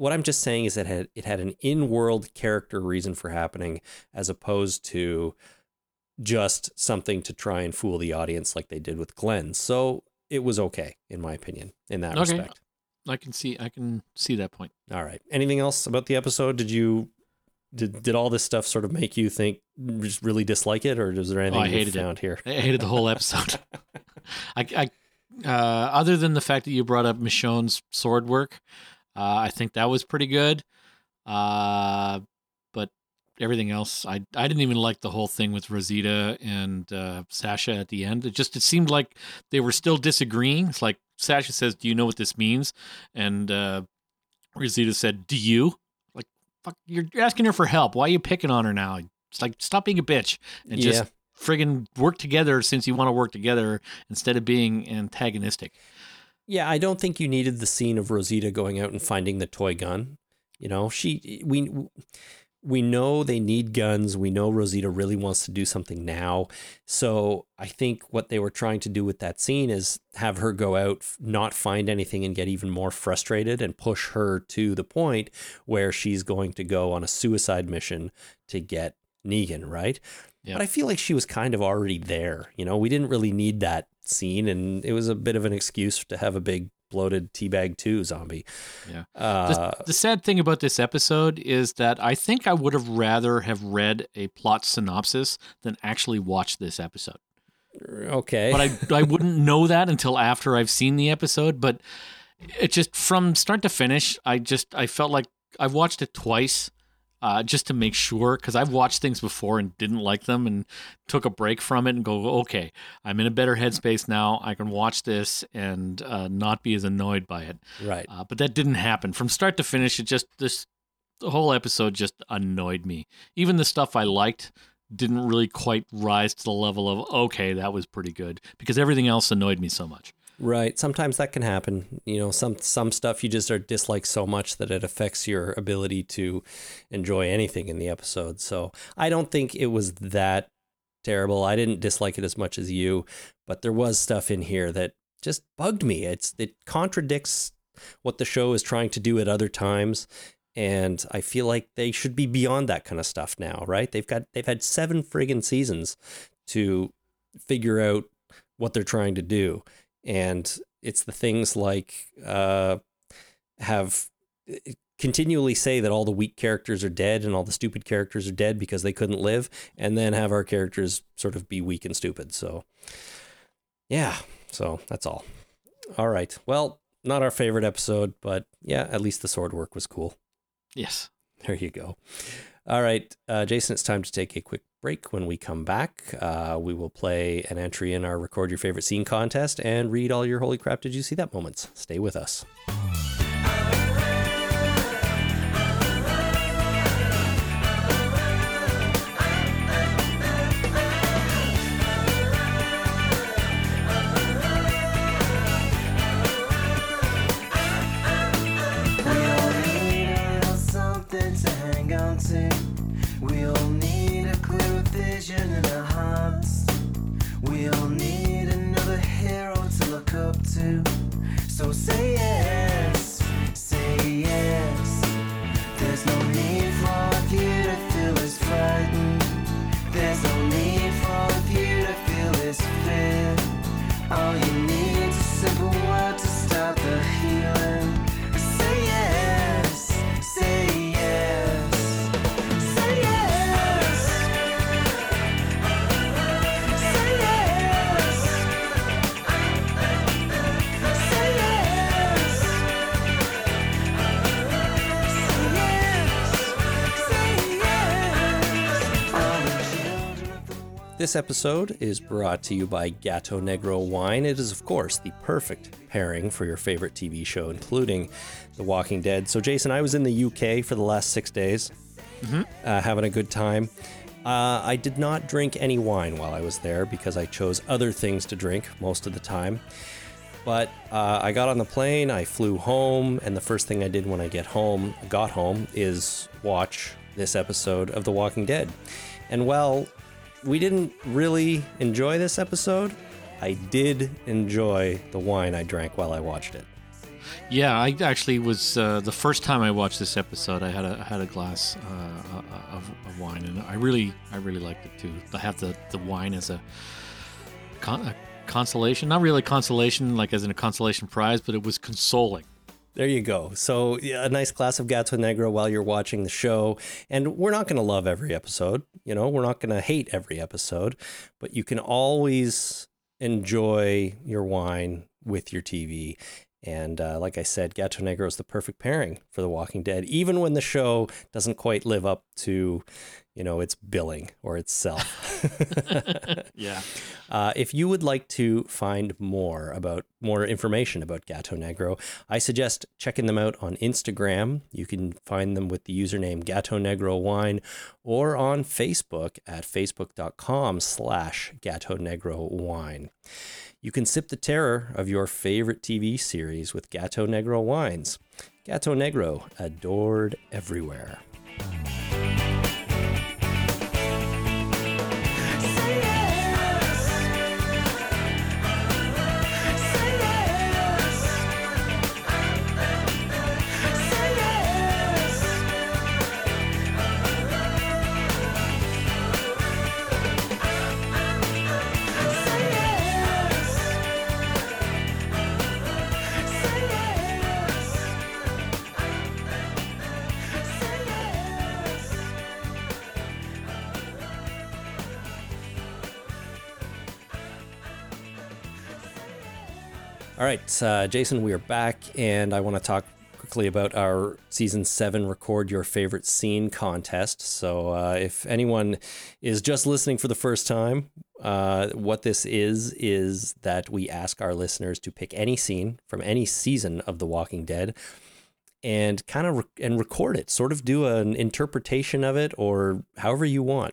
what I'm just saying is that it had, it had an in-world character reason for happening, as opposed to just something to try and fool the audience like they did with Glenn. So it was okay, in my opinion, in that Okay. respect. I can see I can see that point. All right. Anything else about the episode? Did you did did all this stuff sort of make you think just really dislike it, or is there anything Oh, I you hated it. found here? I hated the whole episode. I, I uh, other than the fact that you brought up Michonne's sword work, uh, I think that was pretty good. Uh, everything else, I I didn't even like the whole thing with Rosita and uh, Sasha at the end. It just it seemed like they were still disagreeing. It's like Sasha says, "Do you know what this means?" And uh, Rosita said, "Do you?" Like, fuck, you're you're asking her for help. Why are you picking on her now? It's like stop being a bitch and yeah. just friggin' work together since you want to work together instead of being antagonistic. Yeah, I don't think you needed the scene of Rosita going out and finding the toy gun. You know, she we we know they need guns. We know Rosita really wants to do something now. So I think what they were trying to do with that scene is have her go out, not find anything, and get even more frustrated and push her to the point where she's going to go on a suicide mission to get Negan, right? Yeah. But I feel like she was kind of already there. You know, we didn't really need that scene, and it was a bit of an excuse to have a big bloated teabag two zombie. Yeah. Uh, the sad thing about this episode is that I think I would have rather have read a plot synopsis than actually watch this episode. okay. But I I wouldn't know that until after I've seen the episode. But it just from start to finish, I just I felt like I've watched it twice. Uh, just to make sure, because I've watched things before and didn't like them, and took a break from it and go, okay, I'm in a better headspace now. I can watch this and uh, not be as annoyed by it. right. Uh, but that didn't happen from start to finish. It just this the whole episode just annoyed me. Even the stuff I liked didn't really quite rise to the level of okay, that was pretty good because everything else annoyed me so much. Right. Sometimes that can happen. You know, some some stuff you just are dislike so much that it affects your ability to enjoy anything in the episode. So I don't think it was that terrible. I didn't dislike it as much as you, but there was stuff in here that just bugged me. It's it contradicts what the show is trying to do at other times. And I feel like they should be beyond that kind of stuff now, right? They've got they've had seven friggin' seasons to figure out what they're trying to do and it's the things like uh, have continually say that all the weak characters are dead and all the stupid characters are dead because they couldn't live and then have our characters sort of be weak and stupid so yeah so that's all all right well not our favorite episode but yeah at least the sword work was cool Yes. there you go. All right, uh, Jason, it's time to take a quick break. When we come back, uh, we will play an entry in our Record Your Favorite Scene contest and read all your Holy Crap Did You See That moments. Stay with us. This episode is brought to you by Gato Negro Wine. It is, of course, the perfect pairing for your favorite TV show, including The Walking Dead. So, Jason, I was in the UK for the last six days, uh, having a good time. Uh, I did not drink any wine while I was there because I chose other things to drink most of the time. But uh, I got on the plane, I flew home, and the first thing I did when I get home, got home, is watch this episode of The Walking Dead. And well, we didn't really enjoy this episode. I did enjoy the wine I drank while I watched it. Yeah, I actually was uh, the first time I watched this episode. I had a I had a glass uh, of, of wine, and I really I really liked it too. I have the the wine as a, con- a consolation, not really consolation like as in a consolation prize, but it was consoling. There you go. So, yeah, a nice glass of Gato Negro while you're watching the show. And we're not going to love every episode. You know, we're not going to hate every episode, but you can always enjoy your wine with your TV. And uh, like I said, Gato Negro is the perfect pairing for The Walking Dead, even when the show doesn't quite live up to, you know, its billing or itself. Yeah. Uh, if you would like to find more about more information about Gato Negro, I suggest checking them out on Instagram. You can find them with the username Gato Negro Wine or on Facebook at facebook.com slash Gato Negro Wine. You can sip the terror of your favorite TV series with Gato Negro wines. Gato Negro, adored everywhere. All right, uh, Jason, we are back, and I want to talk quickly about our season seven record your favorite scene contest. So, uh, if anyone is just listening for the first time, uh, what this is is that we ask our listeners to pick any scene from any season of The Walking Dead and kind of re- and record it, sort of do an interpretation of it or however you want.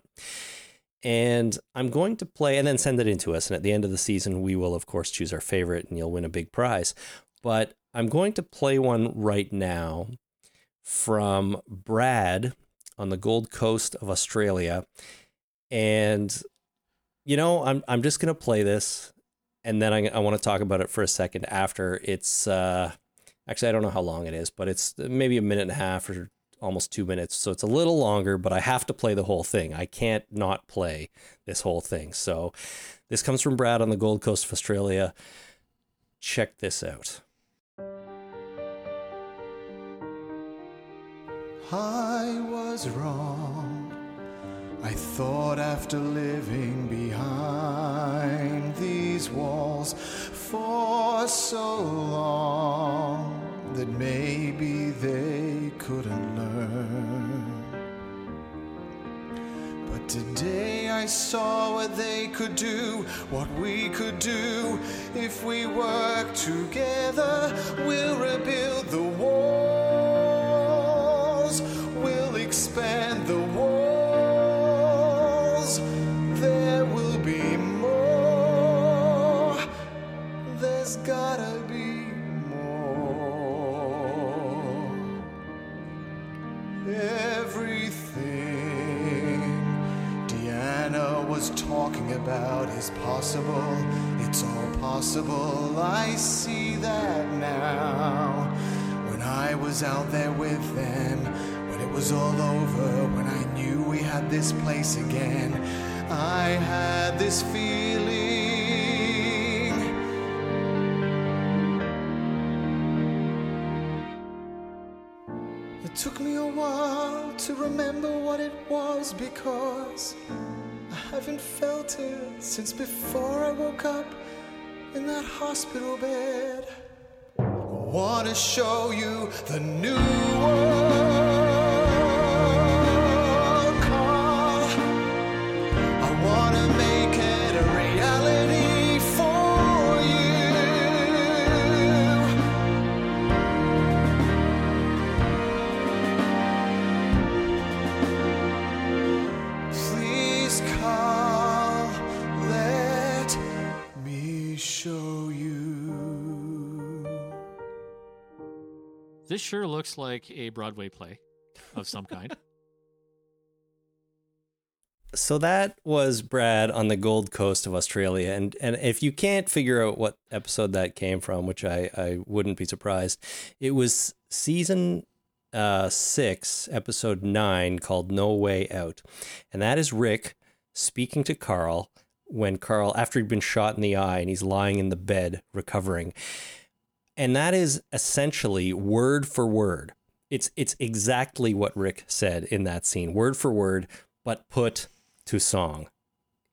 And I'm going to play and then send it in to us. And at the end of the season, we will, of course, choose our favorite and you'll win a big prize. But I'm going to play one right now from Brad on the Gold Coast of Australia. And, you know, I'm, I'm just going to play this and then I, I want to talk about it for a second after. It's, uh, actually, I don't know how long it is, but it's maybe a minute and a half or almost two minutes. So it's a little longer, but I have to play the whole thing. I can't not play this whole thing. So this comes from Brad on the Gold Coast of Australia. Check this out. I was wrong. I thought after living behind these walls for so long that maybe they couldn't learn. But today I saw what they could do, what we could do if we work together. We'll rebuild talking about is possible. It's all possible. I see that now. When I was out there with them, when it was all over, when I knew we had this place again, I had this feeling. It took me a while to remember what it was because haven't felt it since before I woke up in that hospital bed. I wanna show you the new world This sure looks like a Broadway play of some kind. So that was Brad on the Gold Coast of Australia, and and if you can't figure out what episode that came from, which I I wouldn't be surprised, it was season uh six, episode nine, called No Way Out, and that is Rick speaking to Carl when Carl after he'd been shot in the eye and he's lying in the bed recovering, and that is essentially word for word. It's it's exactly what Rick said in that scene, word for word, but put to song.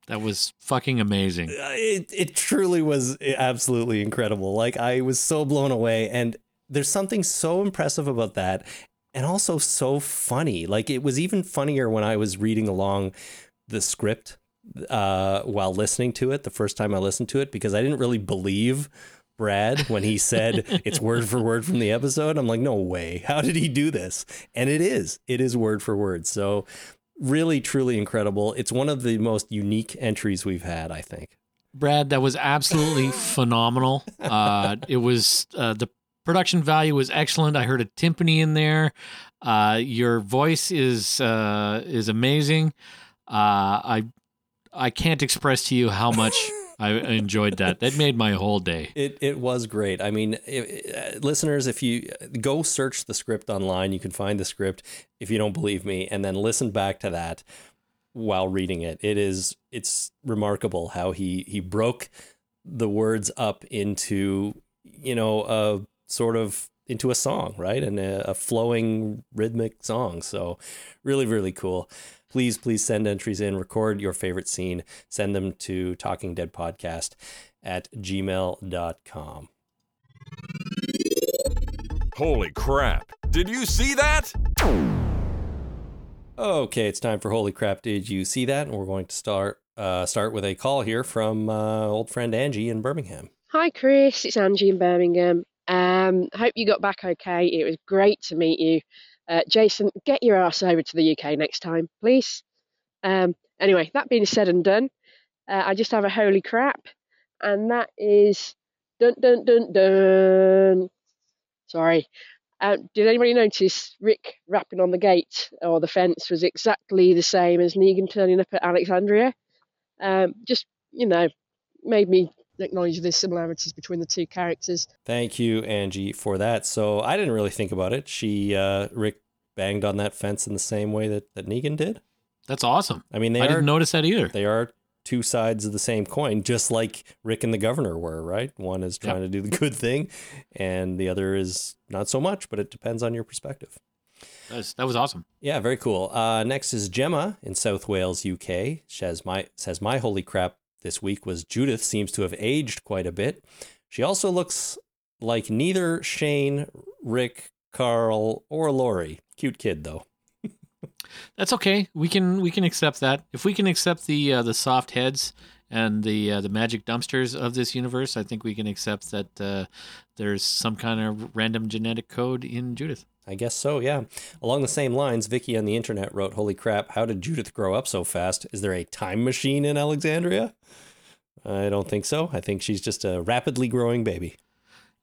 That was fucking amazing. Uh, It it truly was absolutely incredible. Like I was so blown away, and there's something so impressive about that, and also so funny. Like it was even funnier when I was reading along the script uh, while listening to it the first time I listened to it because I didn't really believe Brad when he said it's word for word from the episode. I'm like, no way. How did he do this? And it is. It is word for word. So really, truly incredible. It's one of the most unique entries we've had, I think. Brad, that was absolutely phenomenal. Uh, it was uh, the production value was excellent. I heard a timpani in there. Uh, your voice is uh, is amazing. Uh, I I can't express to you how much I enjoyed that. That made my whole day. It it was great. I mean, if, uh, listeners, if you go search the script online, you can find the script. If you don't believe me, and then listen back to that while reading it, it is it's remarkable how he he broke the words up into you know a sort of into a song, right, and a, a flowing rhythmic song. So really, really cool please please send entries in record your favorite scene send them to talking dead podcast at gmail.com Holy crap. Did you see that? okay it's time for holy crap did you see that and we're going to start uh, start with a call here from uh, old friend angie in birmingham Hi, Chris. It's Angie in Birmingham. Um, hope you got back okay. It was great to meet you. Uh, Jason, get your ass over to the UK next time, please. Um, anyway, that being said and done, uh, I just have a holy crap, and that is dun dun dun dun. Sorry. Uh, did anybody notice Rick rapping on the gate or the fence was exactly the same as Negan turning up at Alexandria? Um, just you know, made me acknowledge the similarities between the two characters. thank you angie for that so i didn't really think about it she uh, rick banged on that fence in the same way that, that negan did That's awesome. i mean they I are didn't notice that either. they are two sides of the same coin, just like Rick and the governor were, right? One is trying to do the good thing, and the other is not so much, but it depends on your perspective. That was, that was awesome. Yeah, very cool. Uh, next is Gemma in South Wales, UK. Says my says my holy crap this week was Judith seems to have aged quite a bit. She also looks like neither Shane, Rick, Carl, or Lori. Cute kid though. That's okay. We can we can accept that. If we can accept the uh, the soft heads and the uh, the magic dumpsters of this universe, I think we can accept that uh, there's some kind of random genetic code in Judith. I guess so, yeah. Along the same lines, Vicky on the internet wrote, Holy crap, how did Judith grow up so fast? Is there a time machine in Alexandria? I don't think so. I think she's just a rapidly growing baby.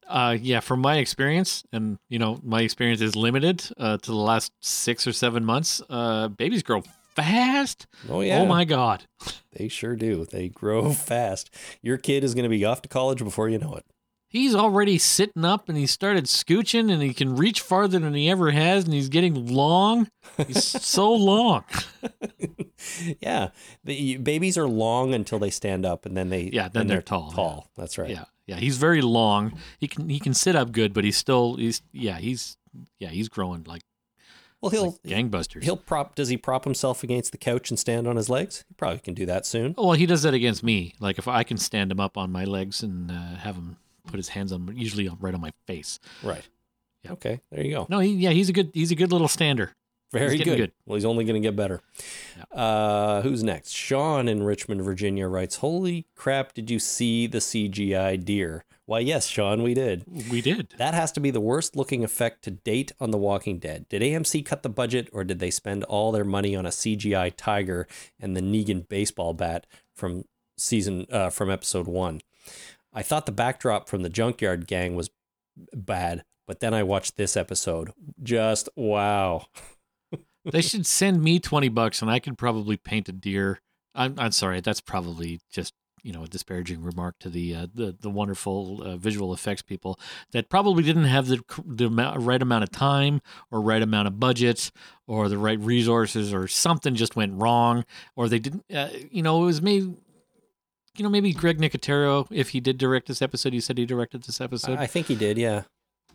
Uh, yeah, from my experience, and you know, my experience is limited uh, to the last six or seven months. Uh, babies grow fast. Oh, oh yeah. Oh my god. They sure do. They grow fast. Your kid is going to be off to college before you know it. He's already sitting up and he started scooching and he can reach farther than he ever has and he's getting long. He's so long. yeah. The, babies are long until they stand up and then they Yeah, then they're tall, Tall. That's right. Yeah. Yeah, he's very long. He can he can sit up good, but he's still he's yeah, he's yeah, he's growing like, Well, he'll like gangbusters. he'll prop does he prop himself against the couch and stand on his legs? He probably can do that soon. Well, he does that against me. Like if I can stand him up on my legs and uh, have him put his hands on usually right on my face. Right. Yeah. Okay, there you go. No, he, yeah, he's a good he's a good little stander. Very good. good. Well, he's only going to get better. Uh, who's next? Sean in Richmond, Virginia writes, "Holy crap! Did you see the CGI deer?" Why, yes, Sean, we did. We did. That has to be the worst looking effect to date on The Walking Dead. Did AMC cut the budget, or did they spend all their money on a CGI tiger and the Negan baseball bat from season uh, from episode one? I thought the backdrop from the Junkyard Gang was bad, but then I watched this episode. Just wow. they should send me 20 bucks and I could probably paint a deer. I'm, I'm sorry, that's probably just, you know, a disparaging remark to the uh, the, the wonderful uh, visual effects people that probably didn't have the, the amount, right amount of time or right amount of budget or the right resources or something just went wrong or they didn't, uh, you know, it was maybe, you know, maybe Greg Nicotero, if he did direct this episode, he said he directed this episode I think he did, yeah.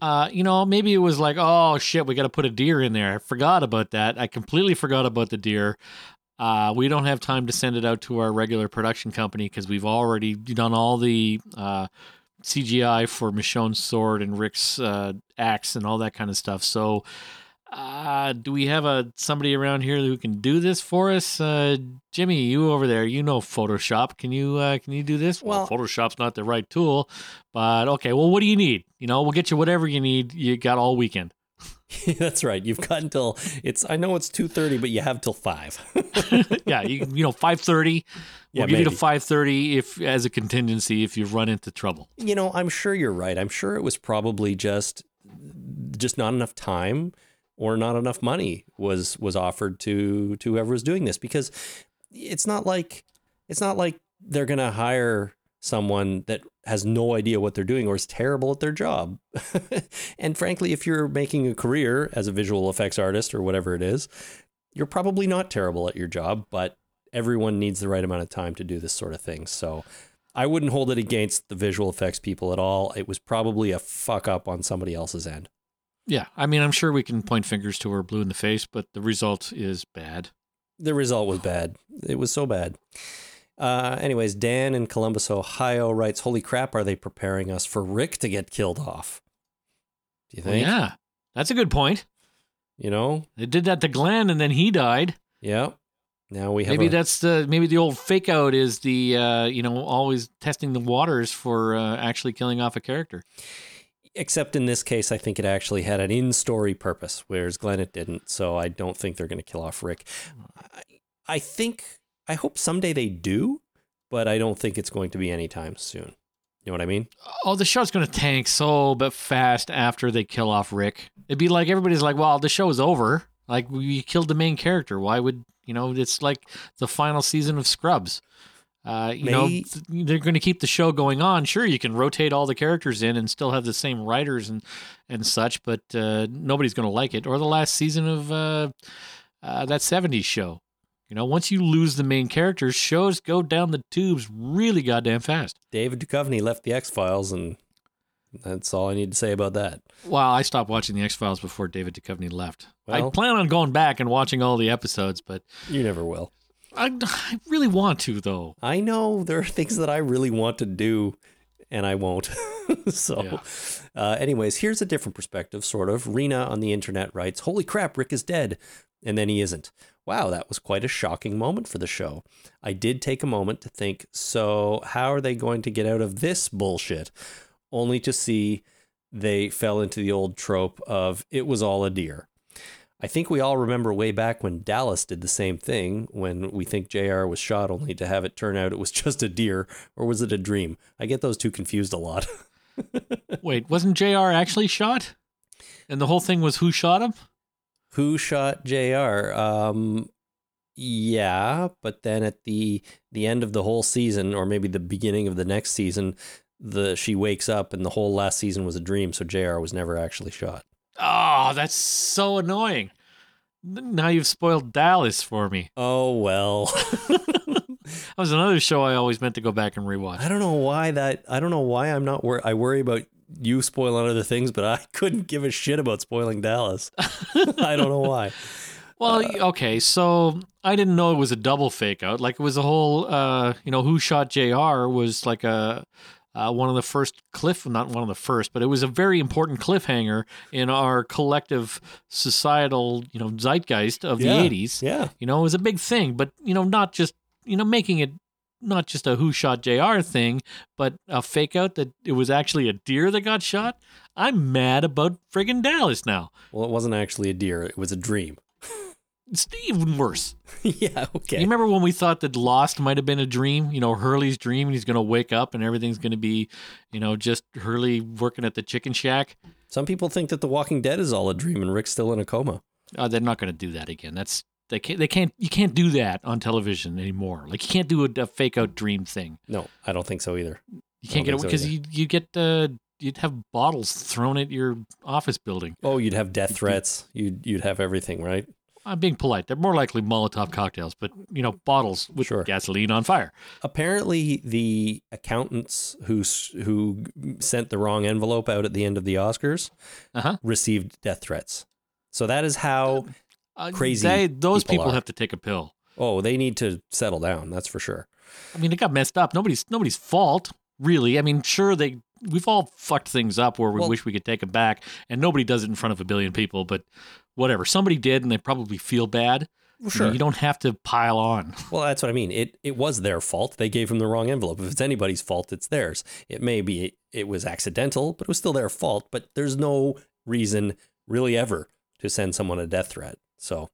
uh, you know, maybe it was like, oh shit, we got to put a deer in there. I forgot about that. I completely forgot about the deer. Uh, we don't have time to send it out to our regular production company because we've already done all the uh, CGI for Michonne's sword and Rick's uh, axe and all that kind of stuff. So, uh, do we have a somebody around here who can do this for us? Uh, Jimmy, you over there, you know Photoshop. Can you uh, can you do this? Well- Photoshop's not the right tool, but okay. Well, what do you need? You know, we'll get you whatever you need. You got all weekend. That's right. You've got until it's. I know it's two thirty, but you have till five. yeah, you, you know, five thirty. We'll Yeah, give you to five thirty if as a contingency if you run into trouble. you know, I'm sure you're right. I'm sure it was probably just just not enough time or not enough money was was offered to to whoever was doing this because it's not like it's not like they're going to hire someone that has no idea what they're doing or is terrible at their job. and frankly, if you're making a career as a visual effects artist or whatever it is, you're probably not terrible at your job, but everyone needs the right amount of time to do this sort of thing. So I wouldn't hold it against the visual effects people at all. It was probably a fuck up on somebody else's end. Yeah, I mean, I'm sure we can point fingers to her blue in the face, but the result is bad. The result was bad. It was so bad. Uh, anyways, Dan in Columbus, Ohio writes, Holy crap, are they preparing us for Rick to get killed off? Do you Well, think? yeah, that's a good point. You know? They did that to Glenn, and then he died. Yeah. Now we have Maybe a- that's the maybe the old fake out is the uh, you know always testing the waters for uh, actually killing off a character. except in this case, I think it actually had an in-story purpose, whereas Glenn it didn't. So I don't think they're going to kill off Rick. I, I think, I hope someday they do, but I don't think it's going to be anytime soon. You know what I mean? Oh, the show's going to tank so but fast after they kill off Rick. It'd be like everybody's like, "Well, the show is over. Like we killed the main character. Why would you know? It's like the final season of Scrubs. Uh, you know, th- they're going to keep the show going on. Sure, you can rotate all the characters in and still have the same writers and and such, but uh, nobody's going to like it. Or the last season of uh, uh, that '70s show. You know, once you lose the main characters, shows go down the tubes really goddamn fast. David Duchovny left the X Files, and that's all I need to say about that. Well, I stopped watching the X Files before David Duchovny left. I plan on going back and watching all the episodes, but You never will. I, I really want to though. I know there are things that I really want to do, and I won't. so, Yeah. uh, anyways, here's a different perspective, sort of. Rena on the internet writes, "Holy crap, Rick is dead." And then he isn't. Wow, that was quite a shocking moment for the show. I did take a moment to think, so how are they going to get out of this bullshit? Only to see they fell into the old trope of it was all a deer. I think we all remember way back when Dallas did the same thing when we think JR was shot only to have it turn out it was just a deer or was it a dream? I get those two confused a lot. Wait, wasn't JR actually shot? And the whole thing was who shot him? Who shot JR? Um yeah, but then at the the end of the whole season or maybe the beginning of the next season, the she wakes up and the whole last season was a dream, so JR was never actually shot. Oh, that's so annoying. Now you've spoiled Dallas for me. Oh well. That was another show I always meant to go back and rewatch. I don't know why that. I don't know why I'm not. Wor- I worry about you spoiling other things, but I couldn't give a shit about spoiling Dallas. I don't know why. Well, okay, so I didn't know it was a double fake out. Like it was a whole, uh, you know, who shot J.R. was like a uh, one of the first cliff, not one of the first, but it was a very important cliffhanger in our collective societal, you know, zeitgeist of Yeah, the '80s. Yeah, You know, it was a big thing, but you know, not just you know making it not just a who shot J.R. thing, but a fake out that it was actually a deer that got shot. I'm mad about friggin' Dallas now. well, it wasn't actually a deer. It was a dream. It's even worse. yeah. Okay. You remember when we thought that Lost might have been a dream? You know, Hurley's dream, and he's going to wake up and everything's going to be, you know, just Hurley working at the chicken shack. Some people think that The Walking Dead is all a dream and Rick's still in a coma. Uh, they're not going to do that again. That's they can't. They can't. You can't do that on television anymore. Like you can't do a, a fake out dream thing. No, I don't think so either. You can't get it because so you you get uh, you'd have bottles thrown at your office building. Oh, you'd have death threats. You'd you'd have everything, right? I'm being polite. They're more likely Molotov cocktails, but you know, bottles with Sure. gasoline on fire. Apparently, the accountants who who sent the wrong envelope out at the end of the Oscars Uh huh. received death threats. So that is how. Uh, Crazy They, those people people have to take a pill. Oh, they need to settle down. That's for sure. I mean, it got messed up. Nobody's nobody's fault, really. I mean, sure they we've all fucked things up where we Well- wish we could take them back, and nobody does it in front of a billion people. But whatever, somebody did, and they probably feel bad. Well, You know, You don't have to pile on. Well, that's what I mean. It it was their fault. They gave him the wrong envelope. If it's anybody's fault, it's theirs. It may be it was accidental, but it was still their fault. But there's no reason really ever to send someone a death threat. So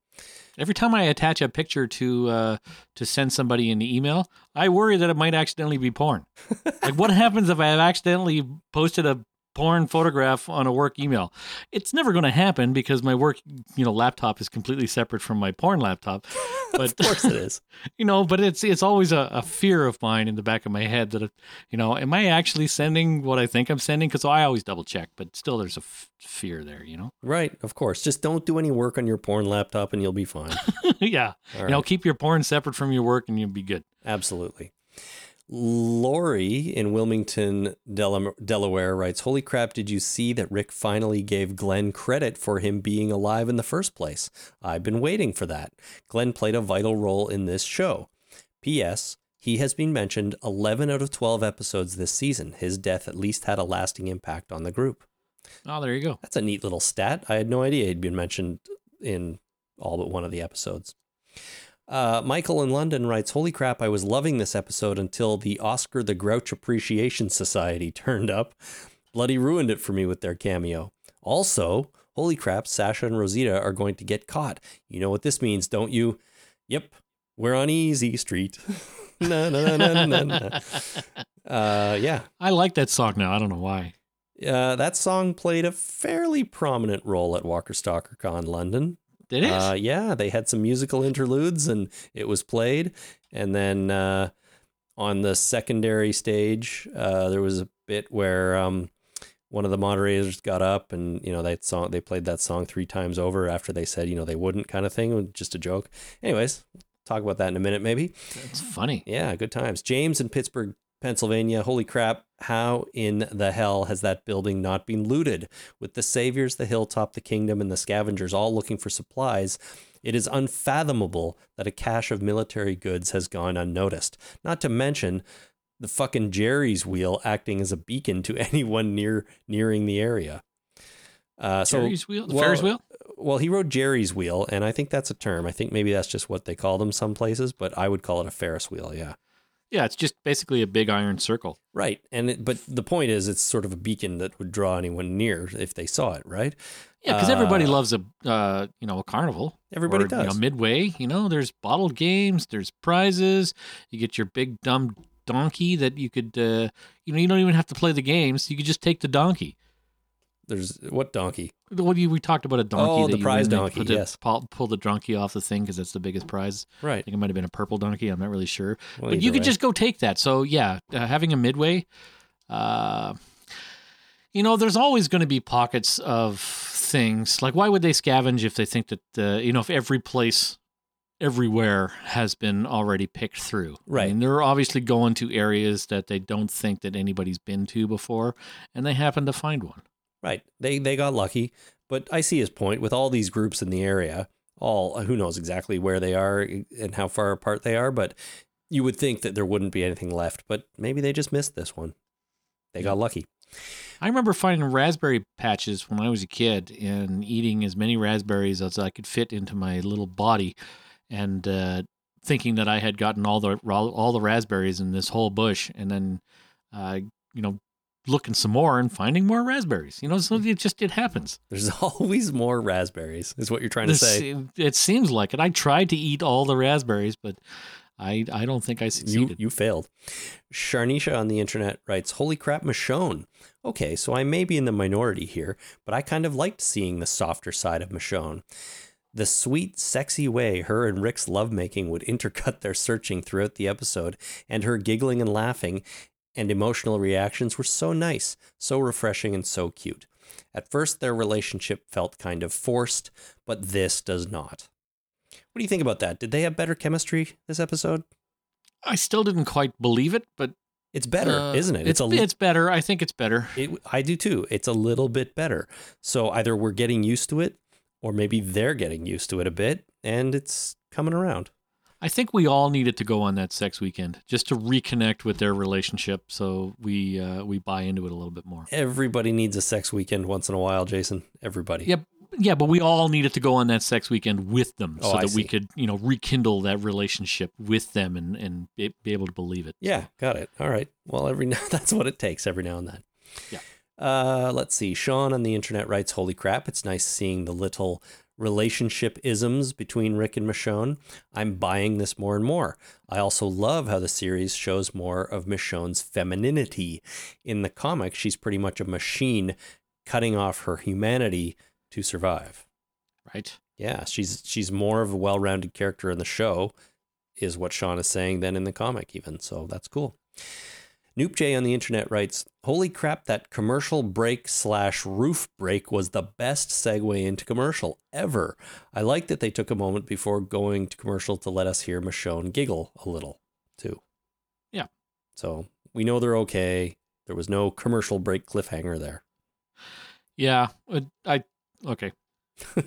Every time I attach a picture to uh, to send somebody an email, I worry that it might accidentally be porn. like, what happens if I have accidentally posted a porn photograph on a work email? It's never going to happen because my work, you know, laptop is completely separate from my porn laptop. But of course it is. you know, but it's it's always a, a fear of mine in the back of my head that, you know, am I actually sending what I think I'm sending? Because I always double check, but still, there's a f- fear there. You know, right, of course. Just don't do any work on your porn laptop and you'll be fine. yeah. All You know, keep your porn separate from your work, and you'll be good. Absolutely. Lori in Wilmington, Dela- Delaware writes, Holy crap, did you see that Rick finally gave Glenn credit for him being alive in the first place? I've been waiting for that. Glenn played a vital role in this show. P.S. He has been mentioned 11 out of 12 episodes this season. His death at least had a lasting impact on the group. Oh, there you go. That's a neat little stat. I had no idea he'd been mentioned in all but one of the episodes. Uh, Michael in London writes, Holy crap, I was loving this episode until the Oscar the Grouch Appreciation Society turned up. Bloody ruined it for me with their cameo. Also, holy crap, Sasha and Rosita are going to get caught. You know what this means, don't you? Yep, we're on Easy Street. na, na, na, na, na. Uh, yeah, I like that song now. I don't know why. uh, that song played a fairly prominent role at Walker Stalker Con London. It is. Uh, yeah, they had some musical interludes and it was played. And then uh, on the secondary stage, uh, there was a bit where um, one of the moderators got up and you know that song they played that song three times over after they said you know they wouldn't kind of thing, just a joke. Anyways, talk about that in a minute maybe. It's funny. Yeah, good times. James in Pittsburgh, Pennsylvania. Holy crap. How in the hell has that building not been looted? With the Saviors, the Hilltop, the Kingdom, and the Scavengers all looking for supplies, it is unfathomable that a cache of military goods has gone unnoticed. Not to mention the fucking Jerry's wheel acting as a beacon to anyone near nearing the area. Uh, so Ferris wheel? The well, Ferris wheel? well, he rode Jerry's wheel, and I think that's a term. I think maybe that's just what they call them some places, but I would call it a Ferris wheel. Yeah. Yeah, it's just basically a big iron circle. Right. And it, but the point is, it's sort of a beacon that would draw anyone near if they saw it. Right. Yeah, because everybody Uh, loves a uh, you know a carnival. Everybody or, You know, does. midway, you know, there's bottled games, there's prizes. You get your big dumb donkey that you could, uh, you know, you don't even have to play the games. You could just take the donkey. There's what donkey? What you, we talked about a donkey? Oh, the prize donkey, put yes. pull, pull the donkey off the thing because that's the biggest prize. Right. I think it might have been a purple donkey. I'm not really sure. Well, but you could way. just go take that. So yeah, uh, having a midway, uh, you know, there's always going to be pockets of things. Like, why would they scavenge if they think that uh, you know if every place, everywhere has been already picked through? I Right. mean, they're obviously going to areas that they don't think that anybody's been to before, and they happen to find one. Right. They they got lucky, but I see his point with all these groups in the area. All who knows exactly where they are and how far apart they are, but you would think that there wouldn't be anything left, but maybe they just missed this one. They got lucky. I remember finding raspberry patches when I was a kid and eating as many raspberries as I could fit into my little body, and uh, thinking that I had gotten all the all the raspberries in this whole bush, and then, uh, you know, looking some more and finding more raspberries. You know, so it just it happens. There's always more raspberries, is what you're trying to This- say. It seems like it. I tried to eat all the raspberries, but I I don't think I You succeeded. you failed. Sharnisha on the internet writes, "Holy crap, Michonne." Okay, so I may be in the minority here, but I kind of liked seeing the softer side of Michonne. The sweet, sexy way her and Rick's lovemaking would intercut their searching throughout the episode, and her giggling and laughing and emotional reactions were so nice, so refreshing, and so cute. At first, their relationship felt kind of forced, but this does not. What do you think about that? Did they have better chemistry this episode? I still didn't quite believe it, but It's better, uh, isn't it? It's a it's better. I think it's better. It, I do too. It's a little bit better. So either we're getting used to it, or maybe they're getting used to it a bit, and it's coming around. I think we all needed to go on that sex weekend just to reconnect with their relationship, so we uh, we buy into it a little bit more. Everybody needs a sex weekend once in a while, Jason. Everybody. Yeah, yeah, but we all needed to go on that sex weekend with them Oh, so I that we could, you know, rekindle that relationship with them and and be, be able to believe it. Yeah, got it. All right. Well, every now that's what it takes every now and then. Yeah. Uh, let's see. Sean on the internet writes, "Holy crap! It's nice seeing the little relationship isms between Rick and Michonne. I'm buying this more and more. I also love how the series shows more of Michonne's femininity. In the comic, she's pretty much a machine, cutting off her humanity to survive. Right. Yeah, she's she's more of a well-rounded character in the show, is what Sean is saying than in the comic even. So that's cool. Noop J on the internet writes, "Holy crap! That commercial break slash roof break was the best segue into commercial ever. I like that they took a moment before going to commercial to let us hear Michonne giggle a little too. Yeah. So we know they're okay. There was no commercial break cliffhanger there. Yeah. uh, I okay.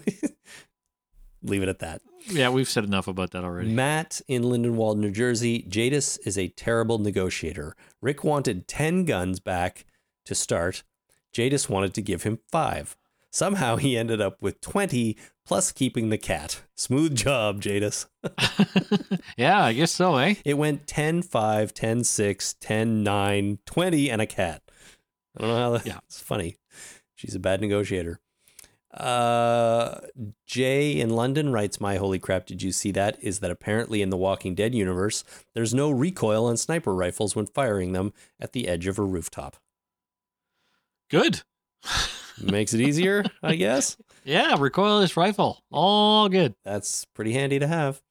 Leave it at that. Yeah, we've said enough about that already. Matt in Lindenwold, New Jersey. Jadis is a terrible negotiator. Rick wanted 10 guns back to start. Jadis wanted to give him five. Somehow he ended up with 20 plus keeping the cat. Smooth job, Jadis. yeah, I guess so, eh? It went 10 5, 10 6, 10 9, 20, and a cat. I don't know how that, Yeah. it's funny. She's a bad negotiator. Uh, Jay in London writes, My holy crap, did you see that? Is that apparently in the Walking Dead universe, there's no recoil on sniper rifles when firing them at the edge of a rooftop. Good. Makes it easier, I guess. Yeah, recoilless rifle. All good. That's pretty handy to have.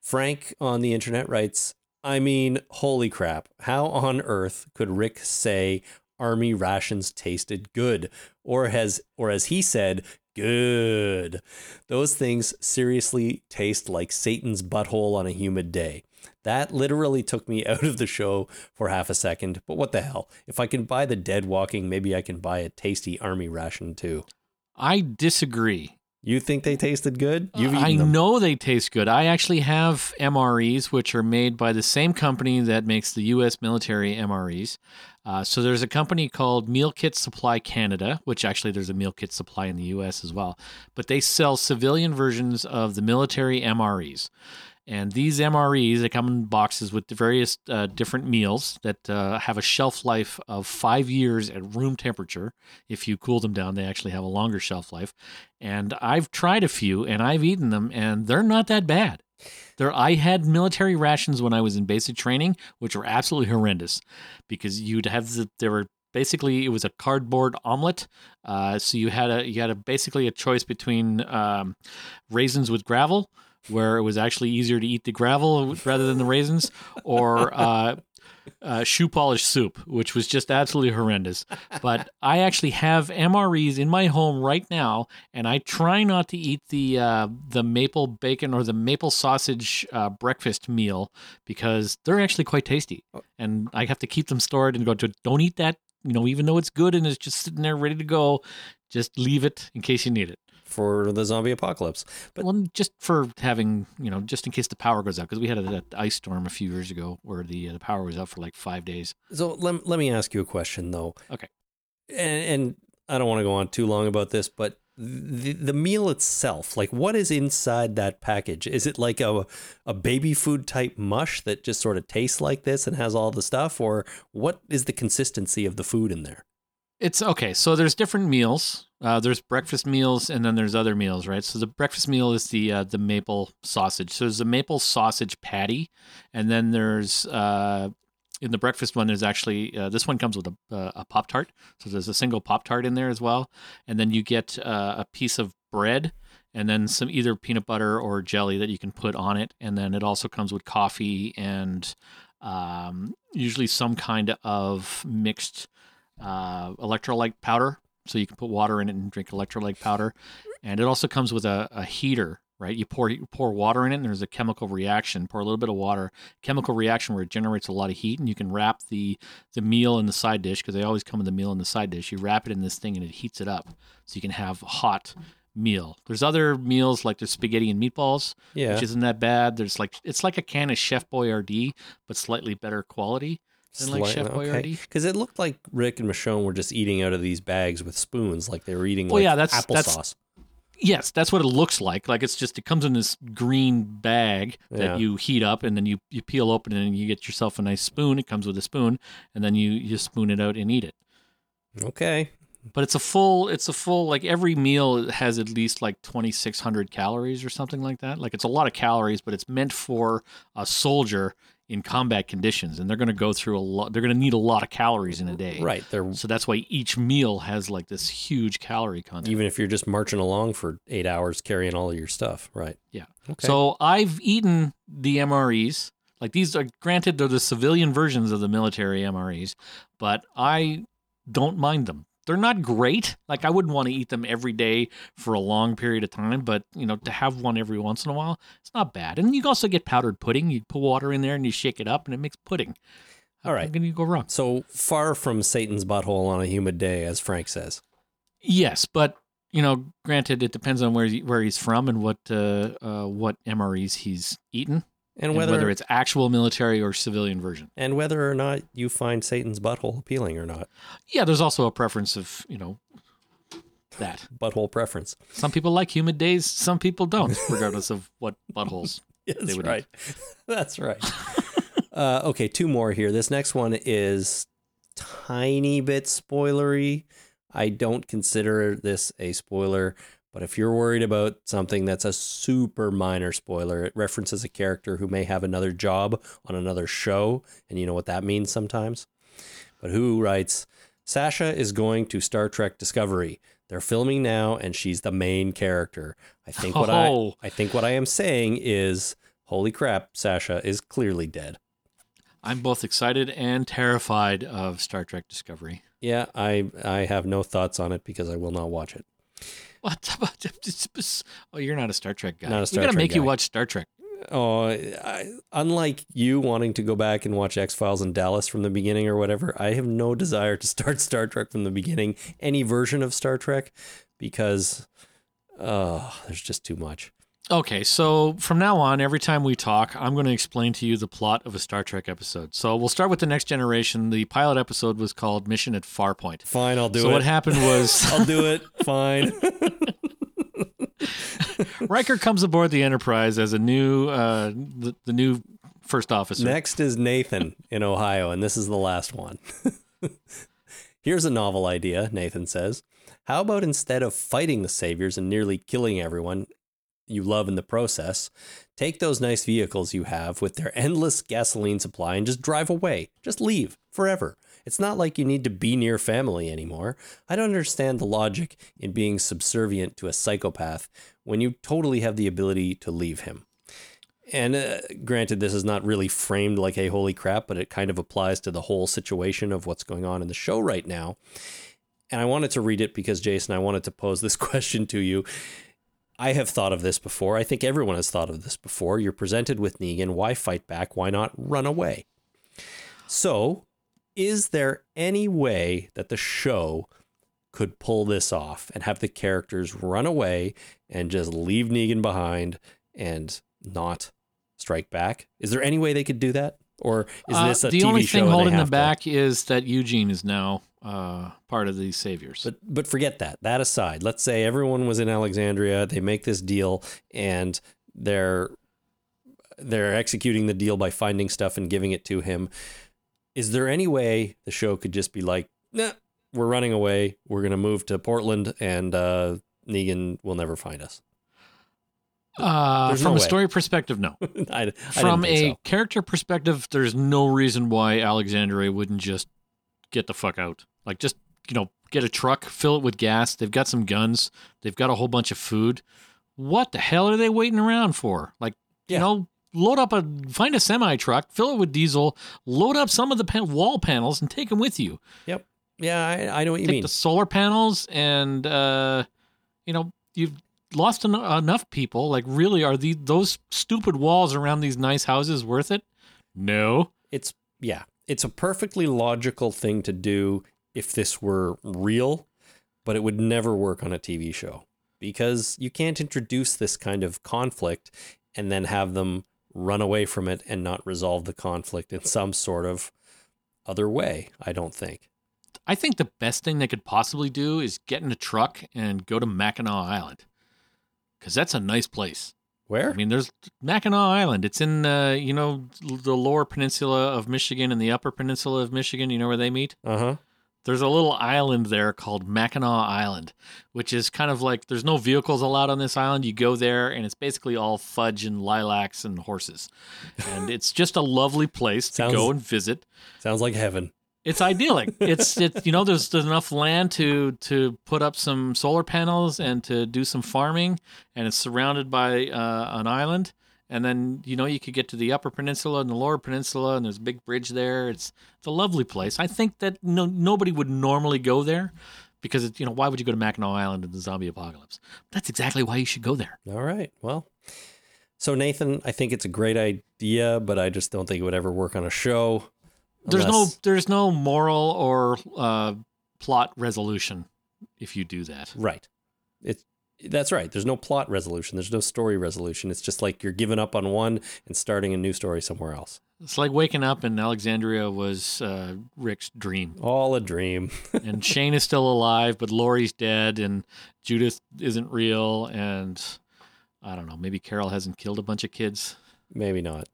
Frank on the internet writes, I mean, holy crap. How on earth could Rick say army rations tasted good? Or has or as he said, good. Those things seriously taste like Satan's butthole on a humid day. That literally took me out of the show for half a second, but what the hell? If I can buy the dead walking, maybe I can buy a tasty army ration too. I disagree. You think they tasted good? Uh, You've eaten I them. know they taste good. I actually have MREs, which are made by the same company that makes the U.S. military MREs. Uh, so there's a company called Meal Kit Supply Canada, which actually there's a meal kit supply in the U.S. as well. But they sell civilian versions of the military MREs. And these MREs, they come in boxes with various uh, different meals that uh, have a shelf life of five years at room temperature. If you cool them down, they actually have a longer shelf life. And I've tried a few and I've eaten them, and they're not that bad. There, I had military rations when I was in basic training, which were absolutely horrendous, because you'd have the, there were basically it was a cardboard omelet. Uh, so you had a you had a basically a choice between um, raisins with gravel, where it was actually easier to eat the gravel rather than the raisins, or uh, uh, shoe polish soup, which was just absolutely horrendous. But I actually have MREs in my home right now, and I try not to eat the uh, the maple bacon or the maple sausage uh, breakfast meal because they're actually quite tasty, and I have to keep them stored and go to don't eat that. You know, even though it's good and it's just sitting there ready to go, just leave it in case you need it. For the zombie apocalypse. But well, just for having, you know, just in case the power goes out, because we had a, that ice storm a few years ago where the uh, the power was out for like five days. so let, let me ask you a question though. Okay. And, and I don't want to go on too long about this, but the the meal itself, like what is inside that package? Is it like a a baby food type mush that just sort of tastes like this and has all the stuff, or what is the consistency of the food in there? It's okay. So there's different meals. Uh, there's breakfast meals, and then there's other meals, right? So the breakfast meal is the uh, the maple sausage. So there's a maple sausage patty, and then there's uh, in the breakfast one. There's actually uh, this one comes with a uh, a pop tart. So there's a single pop tart in there as well, and then you get uh, a piece of bread. And then some either peanut butter or jelly that you can put on it, and then it also comes with coffee and um, usually some kind of mixed uh, electrolyte powder. So you can put water in it and drink electrolyte powder. And it also comes with a, a heater, right? You pour you pour water in it, and there's a chemical reaction. Pour a little bit of water, chemical reaction where it generates a lot of heat, and you can wrap the the meal in the side dish because they always come with the meal in the side dish. You wrap it in this thing, and it heats it up, so you can have hot meal. There's other meals like there's spaghetti and meatballs, Yeah, which isn't that bad. There's like it's like a can of Chef Boyardee, but slightly better quality than like Chef Boyardee. Because it looked like Rick and Michonne were just eating out of these bags with spoons, like they were eating Well, like yeah, that's- applesauce. that's- Yes, that's what it looks like. Like it's just it comes in this green bag that Yeah. you heat up and then you, you peel open and you get yourself a nice spoon. It comes with a spoon and then you you spoon it out and eat it. Okay, But it's a full it's a full like every meal has at least like 2600 calories or something like that. Like it's a lot of calories, but it's meant for a soldier in combat conditions and they're going to go through a lot they're going to need a lot of calories in a day. right. They're So that's why each meal has like this huge calorie content. even if you're just marching along for eight hours carrying all of your stuff, right? Yeah. Okay. So I've eaten the MREs. Like these are granted they're the civilian versions of the military MREs, but I don't mind them. They're not great. Like I wouldn't want to eat them every day for a long period of time, but you know, to have one every once in a while, it's not bad. And you also get powdered pudding. You put water in there and you shake it up and it makes pudding. All right. Can you go wrong? So far from Satan's butthole on a humid day, as Frank says. Yes, but you know, granted, it depends on where he, where he's from and what uh, uh, what MREs he's eaten, And and whether, whether it's actual military or civilian version. and whether or not you find Satan's butthole appealing or not. Yeah, there's also a preference of, you know, that. Butthole preference. Some people like humid days, some people don't, regardless of what buttholes. That's would right. That's right. uh, okay, two more here. This next one is tiny bit spoilery. I don't consider this a spoiler, but if you're worried about something that's a super minor spoiler, it references a character who may have another job on another show, and you know what that means sometimes. But who writes, Sasha is going to Star Trek Discovery. They're filming now, and she's the main character. I think what Oh. I I think what I am saying is, holy crap, Sasha is clearly dead. I'm both excited and terrified of Star Trek Discovery. Yeah, I I have no thoughts on it because I will not watch it. Oh, you're not a Star Trek guy. Not a Star we gotta Trek make you watch Star Trek. Oh, I, unlike you wanting to go back and watch X Files and Dallas from the beginning or whatever, I have no desire to start Star Trek from the beginning, any version of Star Trek, because Oh, there's just too much. Okay, so from now on, every time we talk, I'm going to explain to you the plot of a Star Trek episode. So we'll start with the next generation. The pilot episode was called Mission at Farpoint. Fine, I'll do so it. So what happened was I'll do it. Fine. Riker comes aboard the Enterprise as a new, uh, the, the new first officer. Next is Nathan in Ohio, and this is the last one. Here's a novel idea, Nathan says. How about instead of fighting the saviors and nearly killing everyone you love in the process, take those nice vehicles you have with their endless gasoline supply and just drive away. Just leave forever. It's not like you need to be near family anymore. I don't understand the logic in being subservient to a psychopath when you totally have the ability to leave him. And uh, granted, this is not really framed like a holy crap, but it kind of applies to the whole situation of what's going on in the show right now. And I wanted to read it because, Jason, I wanted to pose this question to you. I have thought of this before. I think everyone has thought of this before. You're presented with Negan. Why fight back? Why not run away? So, is there any way that the show could pull this off and have the characters run away and just leave Negan behind and not strike back? Is there any way they could do that? Or is Uh, this a the TV only show thing holding them have to- back is that Eugene is now uh, part of these Saviors. But but forget that. That aside, let's say everyone was in Alexandria. They make this deal, and they're they're executing the deal by finding stuff and giving it to him. Is there any way the show could just be like, nah, we're running away. We're gonna move to Portland, and uh, Negan will never find us. uh, from no a story perspective, no. I, I From a so. character perspective, there's no reason why Alexandria wouldn't just get the fuck out. Like, just, you know, get a truck, fill it with gas. They've got some guns, they've got a whole bunch of food. What the hell are they waiting around for? Like, Yeah. you know, load up a, find a semi truck, fill it with diesel, load up some of the pan- wall panels and take them with you. Yep. Yeah, I, I know what you take mean. the solar panels and, uh, you know, you've lost en- enough people. Like, really, are these those stupid walls around these nice houses worth it? No. it's yeah, it's a perfectly logical thing to do if this were real, but it would never work on a TV show because you can't introduce this kind of conflict and then have them run away from it and not resolve the conflict in some sort of other way, I don't think. I think the best thing they could possibly do is get in a truck and go to Mackinac Island. Because that's a nice place. Where? I mean, there's Mackinac Island. It's in, uh, you know, the lower peninsula of Michigan and the upper peninsula of Michigan. You know where they meet? uh-huh. There's a little island there called Mackinac Island, which is kind of like there's no vehicles allowed on this island. You go there and it's basically all fudge and lilacs and horses. And it's just a lovely place to Sounds- go and visit. Sounds like heaven. It's idyllic. It's it's you know there's there's enough land to to put up some solar panels and to do some farming, and it's surrounded by uh, an island. And then you know you could get to the upper peninsula and the lower peninsula, and there's a big bridge there. It's it's a lovely place. I think that no nobody would normally go there because it, you know why would you go to Mackinac Island in the zombie apocalypse? That's exactly why you should go there. All right. Well, so Nathan, I think it's a great idea, but I just don't think it would ever work on a show. There's no there's no moral or uh, plot resolution if you do that. Right. It's that's right. There's no plot resolution. There's no story resolution. It's just like you're giving up on one and starting a new story somewhere else. It's like waking up and Alexandria was uh, Rick's dream, All a dream. and Shane is still alive, but Lori's dead, and Judith isn't real, and I don't know. Maybe Carol hasn't killed a bunch of kids. Maybe not.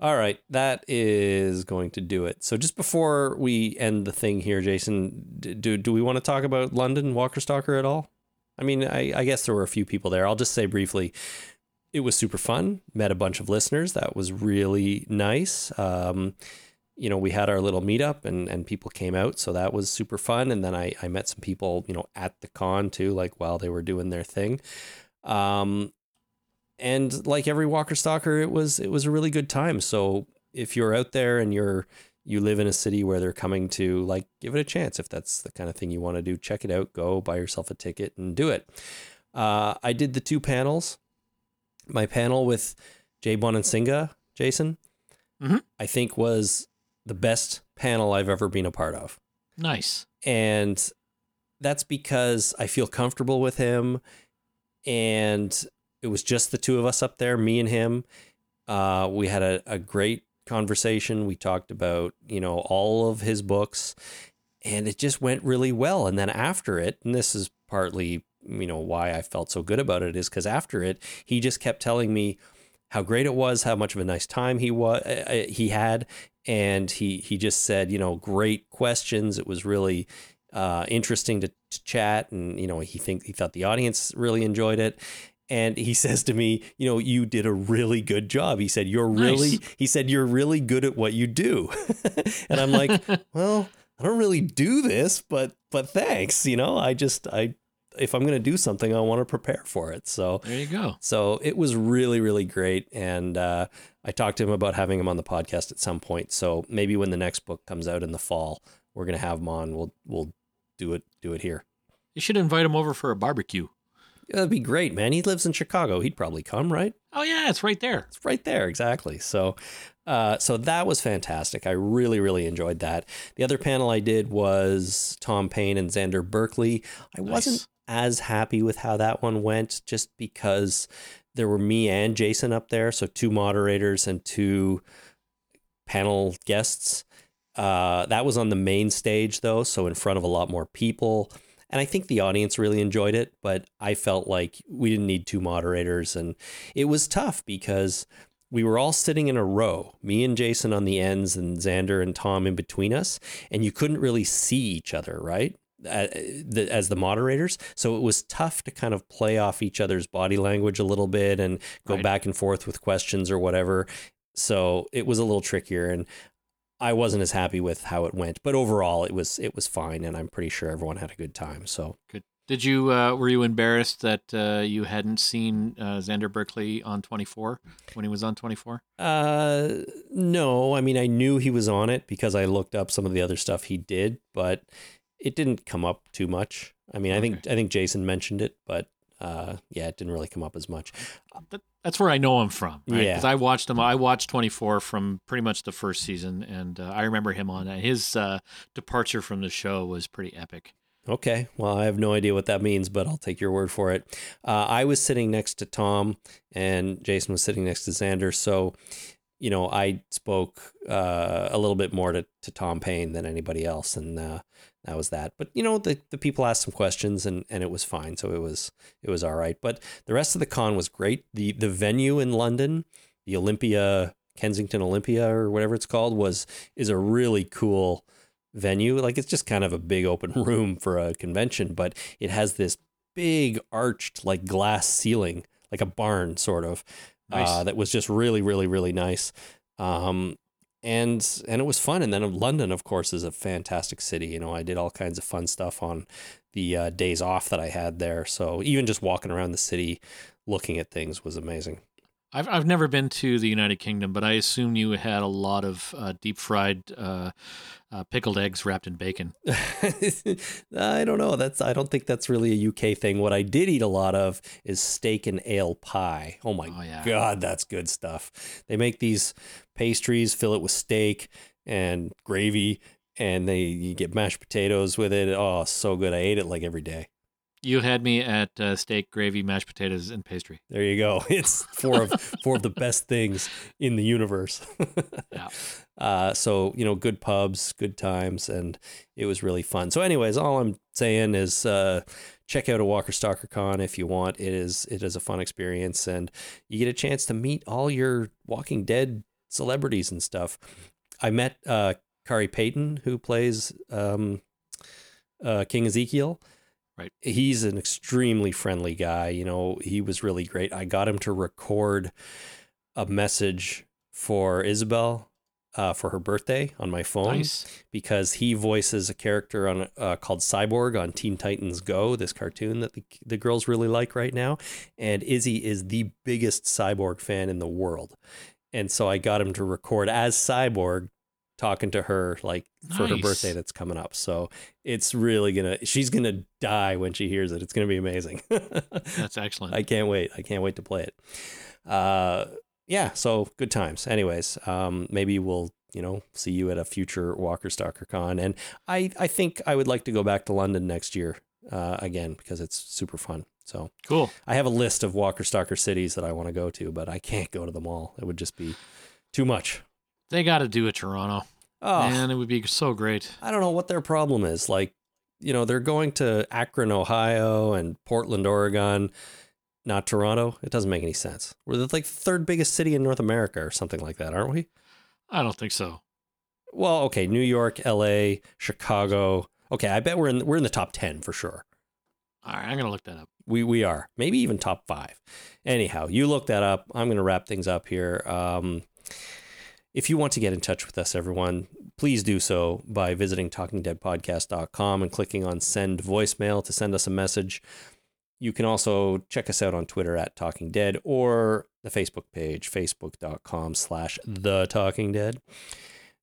All right, that is going to do it. So just before we end the thing here, Jason, do do we want to talk about London Walker Stalker at all? I mean, I, I guess there were a few people there. I'll just say briefly, it was super fun. Met a bunch of listeners. That was really nice. Um, you know, we had our little meetup and, and people came out, so that was super fun. And then I, I met some people, you know, at the con too, like while they were doing their thing. Um, and like every Walker Stalker, it was it was a really good time. So if you're out there and you're you live in a city where they're coming to, like, give it a chance. If that's the kind of thing you want to do, check it out. Go buy yourself a ticket and do it. Uh, I did the two panels. My panel with Jay Bonansinga, Jason, Mhm. I think was the best panel I've ever been a part of. Nice. And that's because I feel comfortable with him. and it was just the two of us up there, me and him. Uh, we had a, a great conversation. We talked about, you know, all of his books and it just went really well. And then after it, and this is partly, you know, why I felt so good about it is because after it, he just kept telling me how great it was, how much of a nice time he was, he had. And he, he just said, you know, great questions. It was really uh, interesting to, to chat. And, you know, he think he thought the audience really enjoyed it and he says to me, you know, you did a really good job. He said, you're really, he said, you're really good at what you do. and I'm like, well, I don't really do this, but, but thanks. You know, I just, I, if I'm going to do something, I want to prepare for it. So, There you go. so it was really, really great. And uh, I talked to him about having him on the podcast at some point. So maybe when the next book comes out in the fall, we're going to have him on. We'll, we'll do it, do it here. You should invite him over for a barbecue. That'd be great, man. He lives in Chicago. He'd probably come, right? Oh yeah, it's right there. It's right there, exactly. So, uh, so that was fantastic. I really, really enjoyed that. The other panel I did was Tom Payne and Xander Berkeley. I wasn't as happy with how that one went, just because there were me and Jason up there, so two moderators and two panel guests. Uh, that was on the main stage though, so in front of a lot more people. And I think the audience really enjoyed it, but I felt like we didn't need two moderators. And it was tough because we were all sitting in a row, me and Jason on the ends, and Xander and Tom in between us. And you couldn't really see each other, right? Uh, as the moderators. So it was tough to kind of play off each other's body language a little bit and go Right. back and forth with questions or whatever. So it was a little trickier. And I wasn't as happy with how it went, but overall it was it was fine, and I'm pretty sure everyone had a good time. So Did you uh, were you embarrassed that uh, you hadn't seen uh, Xander Berkeley on 24 when he was on 24? Uh, no, I mean I knew he was on it because I looked up some of the other stuff he did, but it didn't come up too much. I mean, I think I think Jason mentioned it, but uh, yeah, it didn't really come up as much. That's where I know him from. Right? Yeah. Because I watched him. I watched 24 from pretty much the first season, and uh, I remember him on that. His uh, departure from the show was pretty epic. Okay, well, I have no idea what that means, but I'll take your word for it. Uh, I was sitting next to Tom, and Jason was sitting next to Xander, so you know I spoke uh, a little bit more to, to Tom Payne than anybody else, and uh, that was that. But you know the the people asked some questions, and and it was fine, so it was it was all right. But the rest of the con was great. the The venue in London, the Olympia Kensington Olympia or whatever it's called, was is a really cool venue. Like it's just kind of a big open room for a convention, but it has this big arched like glass ceiling, like a barn sort of, Nice. uh, that was just really, really, really nice. Um, and and it was fun. And then London, of course, is a fantastic city. You know, I did all kinds of fun stuff on the uh, days off that I had there. So even just walking around the city, looking at things was amazing. I've I've never been to the United Kingdom, but I assume you had a lot of uh, deep fried uh, uh, pickled eggs wrapped in bacon. I don't know. That's I don't think that's really a UK thing. What I did eat a lot of is steak and ale pie. Oh my Oh, yeah. god, that's good stuff. They make these pastries, fill it with steak and gravy, and they you get mashed potatoes with it. Oh, so good. I ate it like every day. You had me at uh, steak, gravy, mashed potatoes, and pastry. There you go. It's four of four of the best things in the universe. Yeah. Uh, so you know, good pubs, good times, and it was really fun. So, anyways, all I'm saying is uh, check out a Walker Stalker Con if you want. It is it is a fun experience, and you get a chance to meet all your Walking Dead celebrities and stuff. I met uh, Khary Payton, who plays um, uh, King Ezekiel. Right. He's an extremely friendly guy. You know, he was really great. I got him to record a message for Isabel uh, for her birthday on my phone Nice. because he voices a character on uh, called Cyborg on Teen Titans Go, this cartoon that the, the girls really like right now. And Izzy is the biggest Cyborg fan in the world. And so I got him to record as Cyborg talking to her like for her birthday that's coming up. So it's really gonna she's gonna die when she hears it. It's gonna be amazing. That's excellent. I can't wait. I can't wait to play it. Uh, yeah, so good times. Anyways, um, maybe we'll you know see you at a future Walker Stalker Con, and I I think I would like to go back to London next year uh, again because it's super fun. So Cool. I have a list of Walker Stalker cities that I want to go to, but I can't go to them all. It would just be too much. They got to do it, Toronto. Oh, Man, it would be so great. I don't know what their problem is. Like, you know, they're going to Akron, Ohio, and Portland, Oregon, not Toronto. It doesn't make any sense. We're the like third biggest city in North America or something like that, aren't we? I don't think so. Well, okay, New York, L.A., Chicago. Okay, I bet we're in we're in the top ten for sure. All right, I'm gonna look that up. We we are maybe even top five. Anyhow, you look that up. I'm going to wrap things up here. Um, if you want to get in touch with us, everyone, please do so by visiting TalkingDeadPodcast.com and clicking on Send Voicemail to send us a message. You can also check us out on Twitter at Talking Dead or the Facebook page, facebook.com slash The Talking Dead.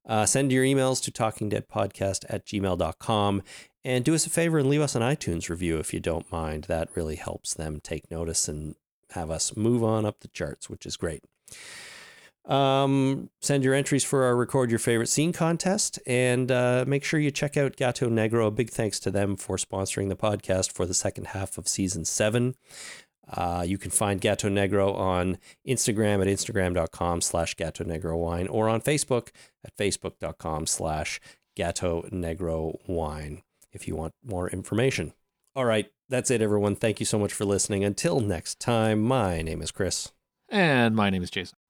Uh, send your emails to talkingdeadpodcast at gmail.com and do us a favor and leave us an iTunes review if you don't mind. That really helps them take notice and have us move on up the charts, which is great. Um, send your entries for our Record Your Favorite Scene contest and uh, make sure you check out Gato Negro. A big thanks to them for sponsoring the podcast for the second half of season seven. Uh, you can find Gato Negro on Instagram at instagram.com slash Gato Negro Wine or on Facebook at facebook.com slash Gato Negro Wine if you want more information. All right, that's it, everyone. Thank you so much for listening. Until next time, my name is Chris. And my name is Jason.